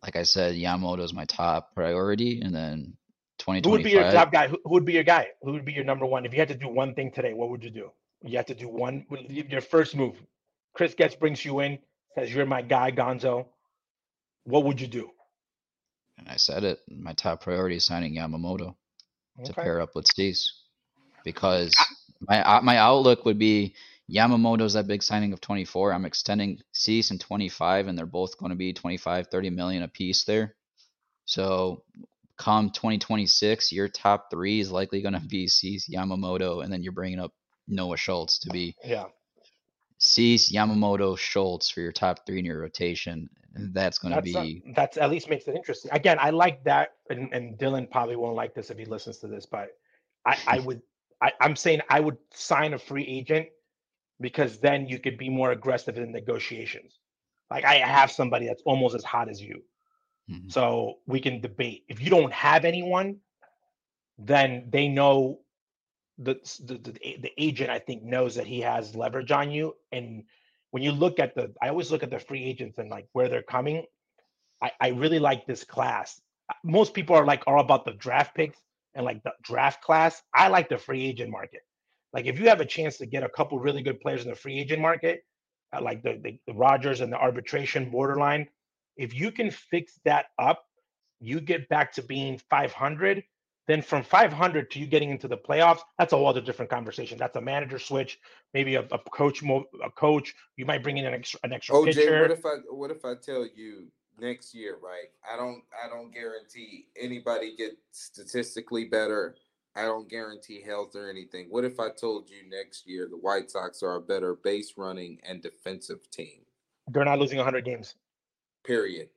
like I said, Yamamoto is my top priority, and then who would be your top guy? Who, would be your guy? Who would be your number one? If you had to do one thing today, what would you do? You have to do one. Your first move. Chris Getz brings you in, says you're my guy, Gonzo. What would you do? And I said it. My top priority is signing Yamamoto okay. to pair up with Cease, because my uh, my outlook would be Yamamoto's that big signing of 24. I'm extending Cease in 25, and they're both going to be 25, 30 million a piece there. So come 2026, your top three is likely going to be Cease, Yamamoto, and then you're bringing up Noah Schultz to be yeah Cease, Yamamoto, Schultz for your top three in your rotation. That's going to be a, that's at least makes it interesting. Again, I like that, and, and Dylan probably won't like this if he listens to this, but I, I would I, I'm saying I would sign a free agent because then you could be more aggressive in negotiations. Like I have somebody that's almost as hot as you. Mm-hmm. So we can debate. If you don't have anyone, then they know the, the, the agent I think knows that he has leverage on you. And when you look at the, I always look at the free agents and like where they're coming. I, I really like this class. Uh, most people are like all about the draft picks and like the draft class. I like the free agent market. Like if you have a chance to get a couple really good players in the free agent market, uh, like the, the, the Rodgers and the arbitration borderline. If you can fix that up, you get back to being 500. Then from 500 to you getting into the playoffs, that's a whole other different conversation. That's a manager switch, maybe a, a coach, a coach. You might bring in an extra, an extra OJ, pitcher. what if I what if I tell you next year, right? I don't I don't guarantee anybody get statistically better. I don't guarantee health or anything. What if I told you next year the White Sox are a better base running and defensive team? They're not losing 100 games. Period.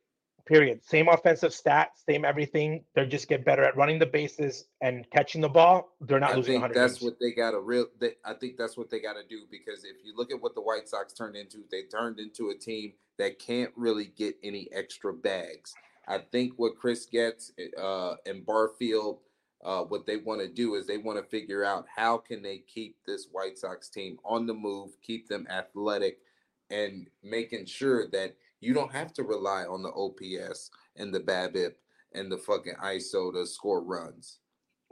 Period. Same offensive stats, same everything. They just get better at running the bases and catching the ball. They're not I losing think that's games. what they got to real. They, I think that's what they got to do because if you look at what the White Sox turned into, they turned into a team that can't really get any extra bags. I think what Chris Getz uh, and Barfield, uh, what they want to do is they want to figure out how can they keep this White Sox team on the move, keep them athletic, and making sure that you don't have to rely on the OPS and the BABIP and the fucking ISO to score runs.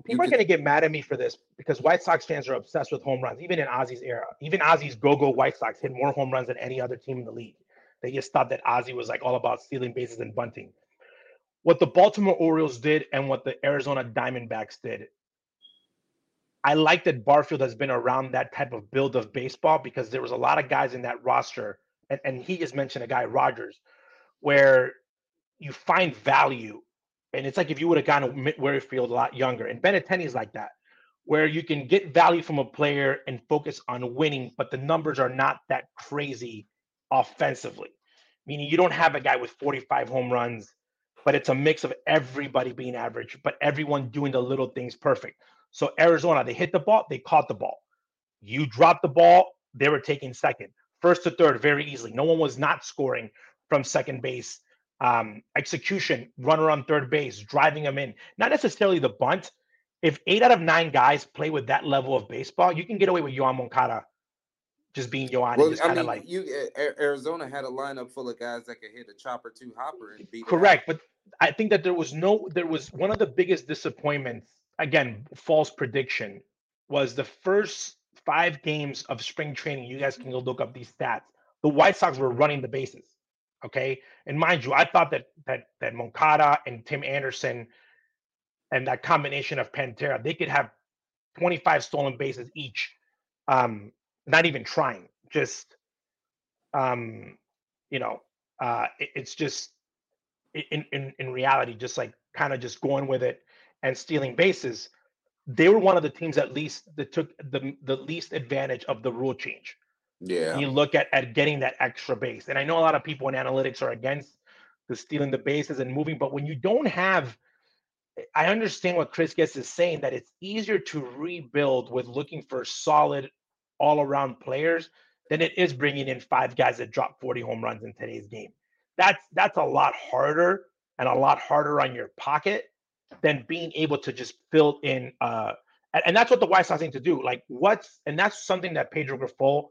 People are going to get mad at me for this because White Sox fans are obsessed with home runs, even in Ozzie's era. Even Ozzie's go-go White Sox hit more home runs than any other team in the league. They just thought that Ozzie was like all about stealing bases and bunting. What the Baltimore Orioles did and what the Arizona Diamondbacks did, I like that Barfield has been around that type of build of baseball because there was a lot of guys in that roster, and, and he just mentioned a guy, Rodgers, where you find value. And it's like if you would have gone to Whit Merrifield a lot younger. And is like that, where you can get value from a player and focus on winning, but the numbers are not that crazy offensively. Meaning you don't have a guy with 45 home runs, but it's a mix of everybody being average, but everyone doing the little things perfect. So Arizona, they hit the ball, they caught the ball. You dropped the ball, they were taking second. First to third, very easily. No one was not scoring from second base. Um, execution, runner on third base, driving them in. Not necessarily the bunt. If eight out of nine guys play with that level of baseball, you can get away with Yoan Moncada just being Yoan. Well, I mean, like you Arizona had a lineup full of guys that could hit a chopper two hopper and beat. Correct, but I think that there was no, there was one of the biggest disappointments. Again, false prediction was the first five games of spring training. You guys can go look up these stats. The White Sox were running the bases. Okay, and mind you, I thought that that that Moncada and Tim Anderson and that combination of Pantera, they could have 25 stolen bases each. Um, not even trying, just um, you know, uh, it, it's just in in in reality, just like kind of just going with it and stealing bases. They were one of the teams at least that took the the least advantage of the rule change. Yeah. You look at at getting that extra base, and I know a lot of people in analytics are against the stealing the bases and moving, but when you don't have I understand what Chris Getz is saying that it's easier to rebuild with looking for solid all around players than it is bringing in five guys that drop 40 home runs in today's game. That's that's a lot harder and a lot harder on your pocket than being able to just fill in uh and, and that's what the White Sox need to do. Like what's and that's something that Pedro Grifol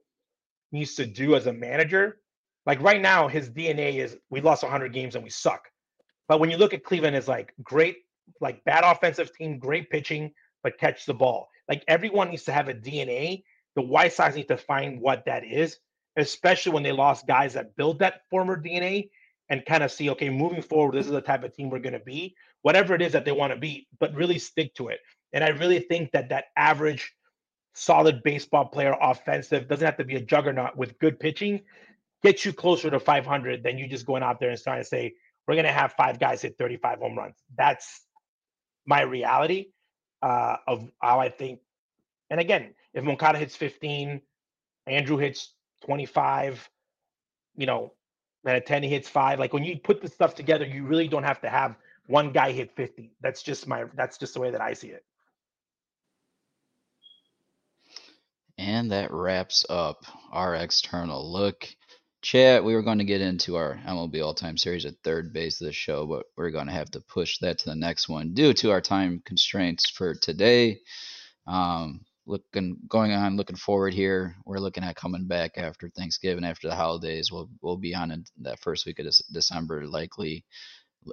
needs to do as a manager. Like right now, his DNA is we lost 100 games and we suck. But when you look at Cleveland, is like great, like bad offensive team, great pitching, but catch the ball. Like everyone needs to have a DNA the White Sox need to find what that is, especially when they lost guys that build that former DNA and kind of see, okay, moving forward, this is the type of team we're going to be, whatever it is that they want to be, but really stick to it. And I really think that that average, solid baseball player, offensive, doesn't have to be a juggernaut with good pitching, gets you closer to 500 than you just going out there and trying to say, we're going to have five guys hit 35 home runs. That's my reality uh, of how I think. And again, if Moncada hits 15, Andrew hits 25, you know, then at 10 he hits five. Like when you put the stuff together, you really don't have to have one guy hit 50. That's just my that's just the way that I see it. And that wraps up our external look. Chat, we were going to get into our MLB all time series at third base of the show, but we're going to have to push that to the next one due to our time constraints for today. Um, looking going on looking forward here we're looking at coming back after thanksgiving after the holidays we'll we'll be on in that first week of december likely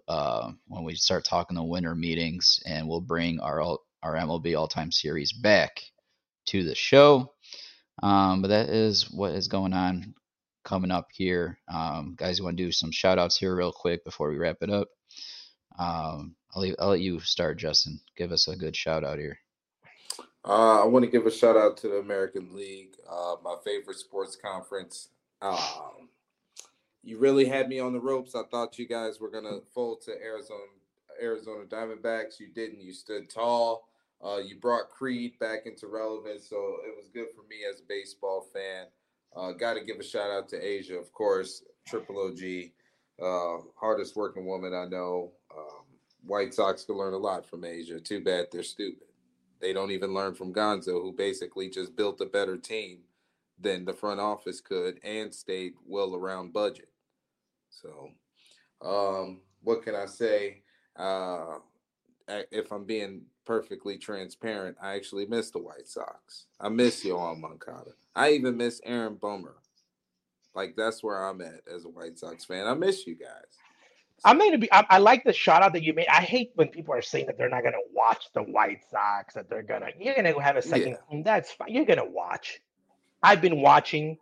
uh, when we start talking the winter meetings and we'll bring our our mlb all-time series back to the show um, but that is what is going on coming up here. Um, guys, you want to do some shout outs here real quick before we wrap it up? Um, I'll, leave, I'll let you start, Justin. Give us a good shout out here. Uh, I want to give a shout out to the American League, uh, my favorite sports conference. Um, you really had me on the ropes. I thought you guys were gonna fold to Arizona Arizona Diamondbacks. You didn't. You stood tall. Uh, you brought Creed back into relevance, so it was good for me as a baseball fan. Uh, Got to give a shout out to Asia, of course, Triple OG, uh, hardest working woman I know. Um, White Sox can learn a lot from Asia. Too bad they're stupid. They don't even learn from Gonzo, who basically just built a better team than the front office could and stayed well around budget. So, um, what can I say? Uh, if I'm being perfectly transparent, I actually miss the White Sox. I miss Yoan Moncada. I even miss Aaron Bummer. Like that's where I'm at as a White Sox fan. I miss you guys. I'm going to be. I, I, like the shout out that you made. I hate when people are saying that they're not going to watch the White Sox. That they're gonna. You're going to have a second. Yeah. That's fine. You're going to watch. I've been watching.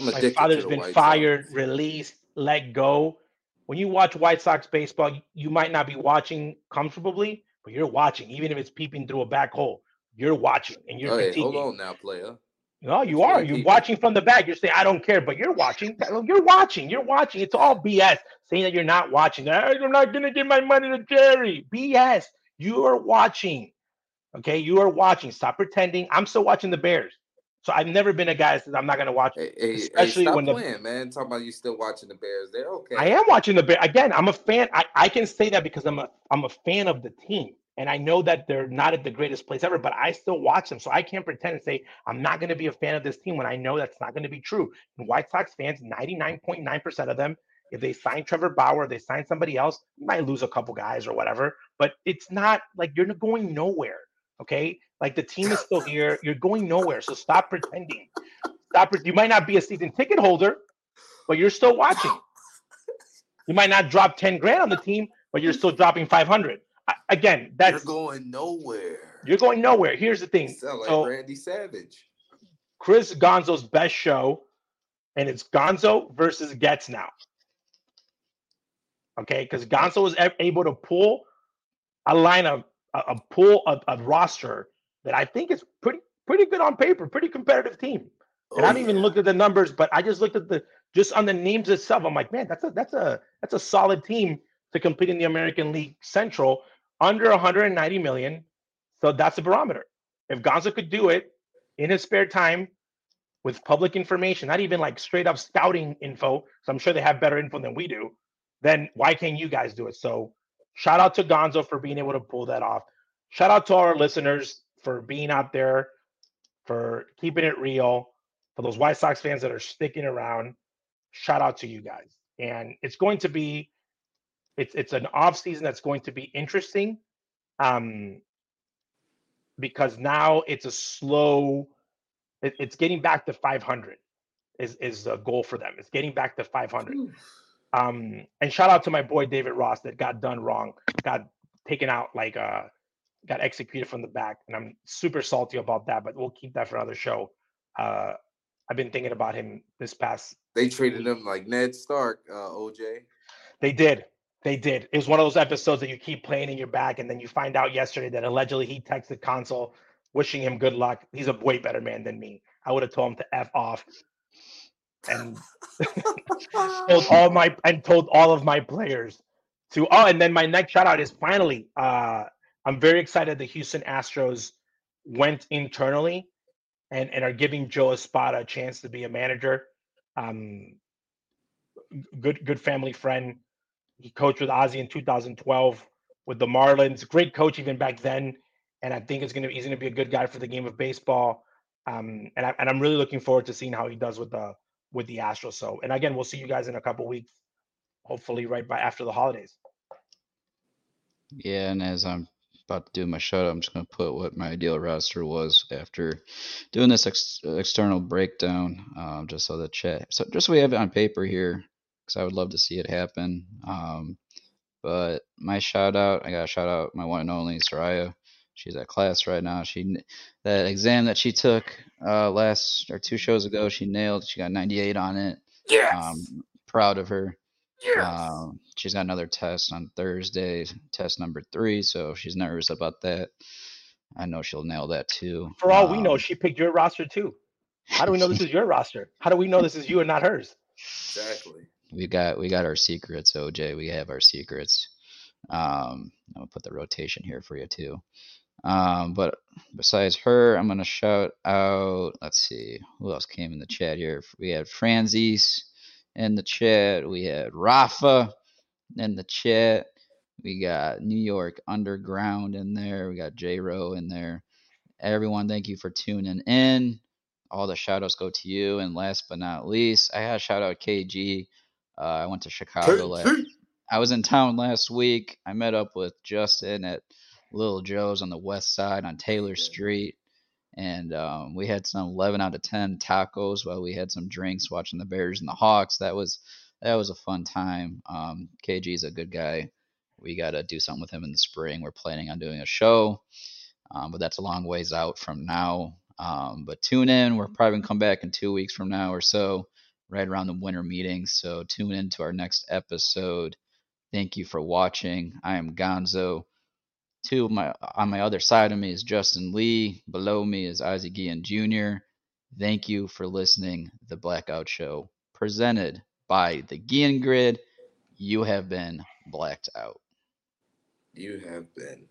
My father's been fired, Sox. released, let go. When you watch White Sox baseball, you might not be watching comfortably, but you're watching, even if it's peeping through a back hole. You're watching, and you're. Hey, hold on now, player. No, you are. You're watching from the back. You're saying, I don't care, but you're watching. You're watching. You're watching. It's all BS. Saying that you're not watching. Ah, I'm not going to give my money to Jerry. BS. You are watching. Okay. You are watching. Stop pretending. I'm still watching the Bears. So I've never been a guy that says I'm not going to watch. Hey, especially hey, when the playing, man. Talking about you still watching the Bears. They're okay. I am watching the Bears. Again, I'm a fan. I, I can say that because I'm a I'm a fan of the team. And I know that they're not at the greatest place ever, but I still watch them. So I can't pretend and say I'm not going to be a fan of this team when I know that's not going to be true. And White Sox fans, 99.9% of them, if they sign Trevor Bauer, they sign somebody else, you might lose a couple guys or whatever, but it's not like you're going nowhere. Okay. Like the team is still here. You're going nowhere. So stop pretending. Stop. You might not be a season ticket holder, but you're still watching. You might not drop 10 grand on the team, but you're still dropping 500 again, that's you're going nowhere. You're going nowhere. Here's the thing. Sound like so, Randy Savage. Chris Gonzo's best show, and it's Gonzo versus Getz now. Okay, because Gonzo was able to pull a lineup, a, a a, a, roster that I think is pretty pretty good on paper, pretty competitive team. And oh, I haven't yeah. even looked at the numbers, but I just looked at the just on the names itself. I'm like, man, that's a that's a that's a solid team to compete in the American League Central under 190 million. So that's a barometer. If Gonzo could do it in his spare time with public information, not even like straight up scouting info, so I'm sure they have better info than we do, then why can't you guys do it? So shout out to Gonzo for being able to pull that off. Shout out to our listeners for being out there, for keeping it real, for those White Sox fans that are sticking around. Shout out to you guys. And it's going to be it's it's an off season that's going to be interesting um because now it's a slow it, it's getting back to 500 is is the goal for them it's getting back to 500 um and shout out to my boy david ross that got done wrong got taken out like uh got executed from the back and i'm super salty about that but we'll keep that for another show uh i've been thinking about him this past they treated him like ned stark uh oj they did they did. It was one of those episodes that you keep playing in your back, and then you find out yesterday that allegedly he texted Counsell wishing him good luck. He's a way better man than me. I would have told him to f off, and told all my and told all of my players to. Oh, and then my next shout out is finally. Uh, I'm very excited. The Houston Astros went internally and and are giving Joe Espada a chance to be a manager. Um, good good family friend he coached with Ozzie in 2012 with the Marlins. Great coach even back then, and I think it's gonna he's gonna be a good guy for the game of baseball. Um, and I and I'm really looking forward to seeing how he does with the with the Astros. So, and again, we'll see you guys in a couple weeks, hopefully right by after the holidays. Yeah, and as I'm about to do my shout I'm just going to put what my ideal roster was after doing this ex- external breakdown, um, just so the chat, so just so we have it on paper here because I would love to see it happen. Um, but my shout out, I got to shout out my one and only Soraya. She's at class right now. She that exam that she took uh, last or two shows ago, she nailed. She got 98 on it. Yes. Um, proud of her. yes. Um, she's got another test on Thursday, test number three, so she's nervous about that. I know she'll nail that too. For all we know, Um, she picked your roster too. How do we know this is your roster? How do we know this is you and not hers? exactly. we got we got our secrets, OJ. We have our secrets. Um, I'll put the rotation here for you too. Um, but besides her, I'm gonna shout out. Let's see who else came in the chat here. We had Franzis in the chat. We had Rafa in the chat. We got New York Underground in there. We got J Ro in there. Everyone, thank you for tuning in. All the shout outs go to you. And last but not least, I had a shout out KG. Uh, I went to Chicago. la- KG. I was in town last week. I met up with Justin at Little Joe's on the west side on Taylor. Street. And um, we had some 11 out of 10 tacos while we had some drinks watching the Bears and the Hawks. That was that was a fun time. Um, KG's a good guy. We got to do something with him in the spring. We're planning on doing a show, um, but that's a long ways out from now. Um, but tune in. We're probably gonna come back in two weeks from now or so, right around the winter meetings. So tune in to our next episode. Thank you for watching. I am Gonzo. Two my on my other side of me is Justin Lee. Below me is Isaac Guillen Jr. Thank you for listening. The Blackout Show, presented by the Guillen Grid. You have been blacked out. You have been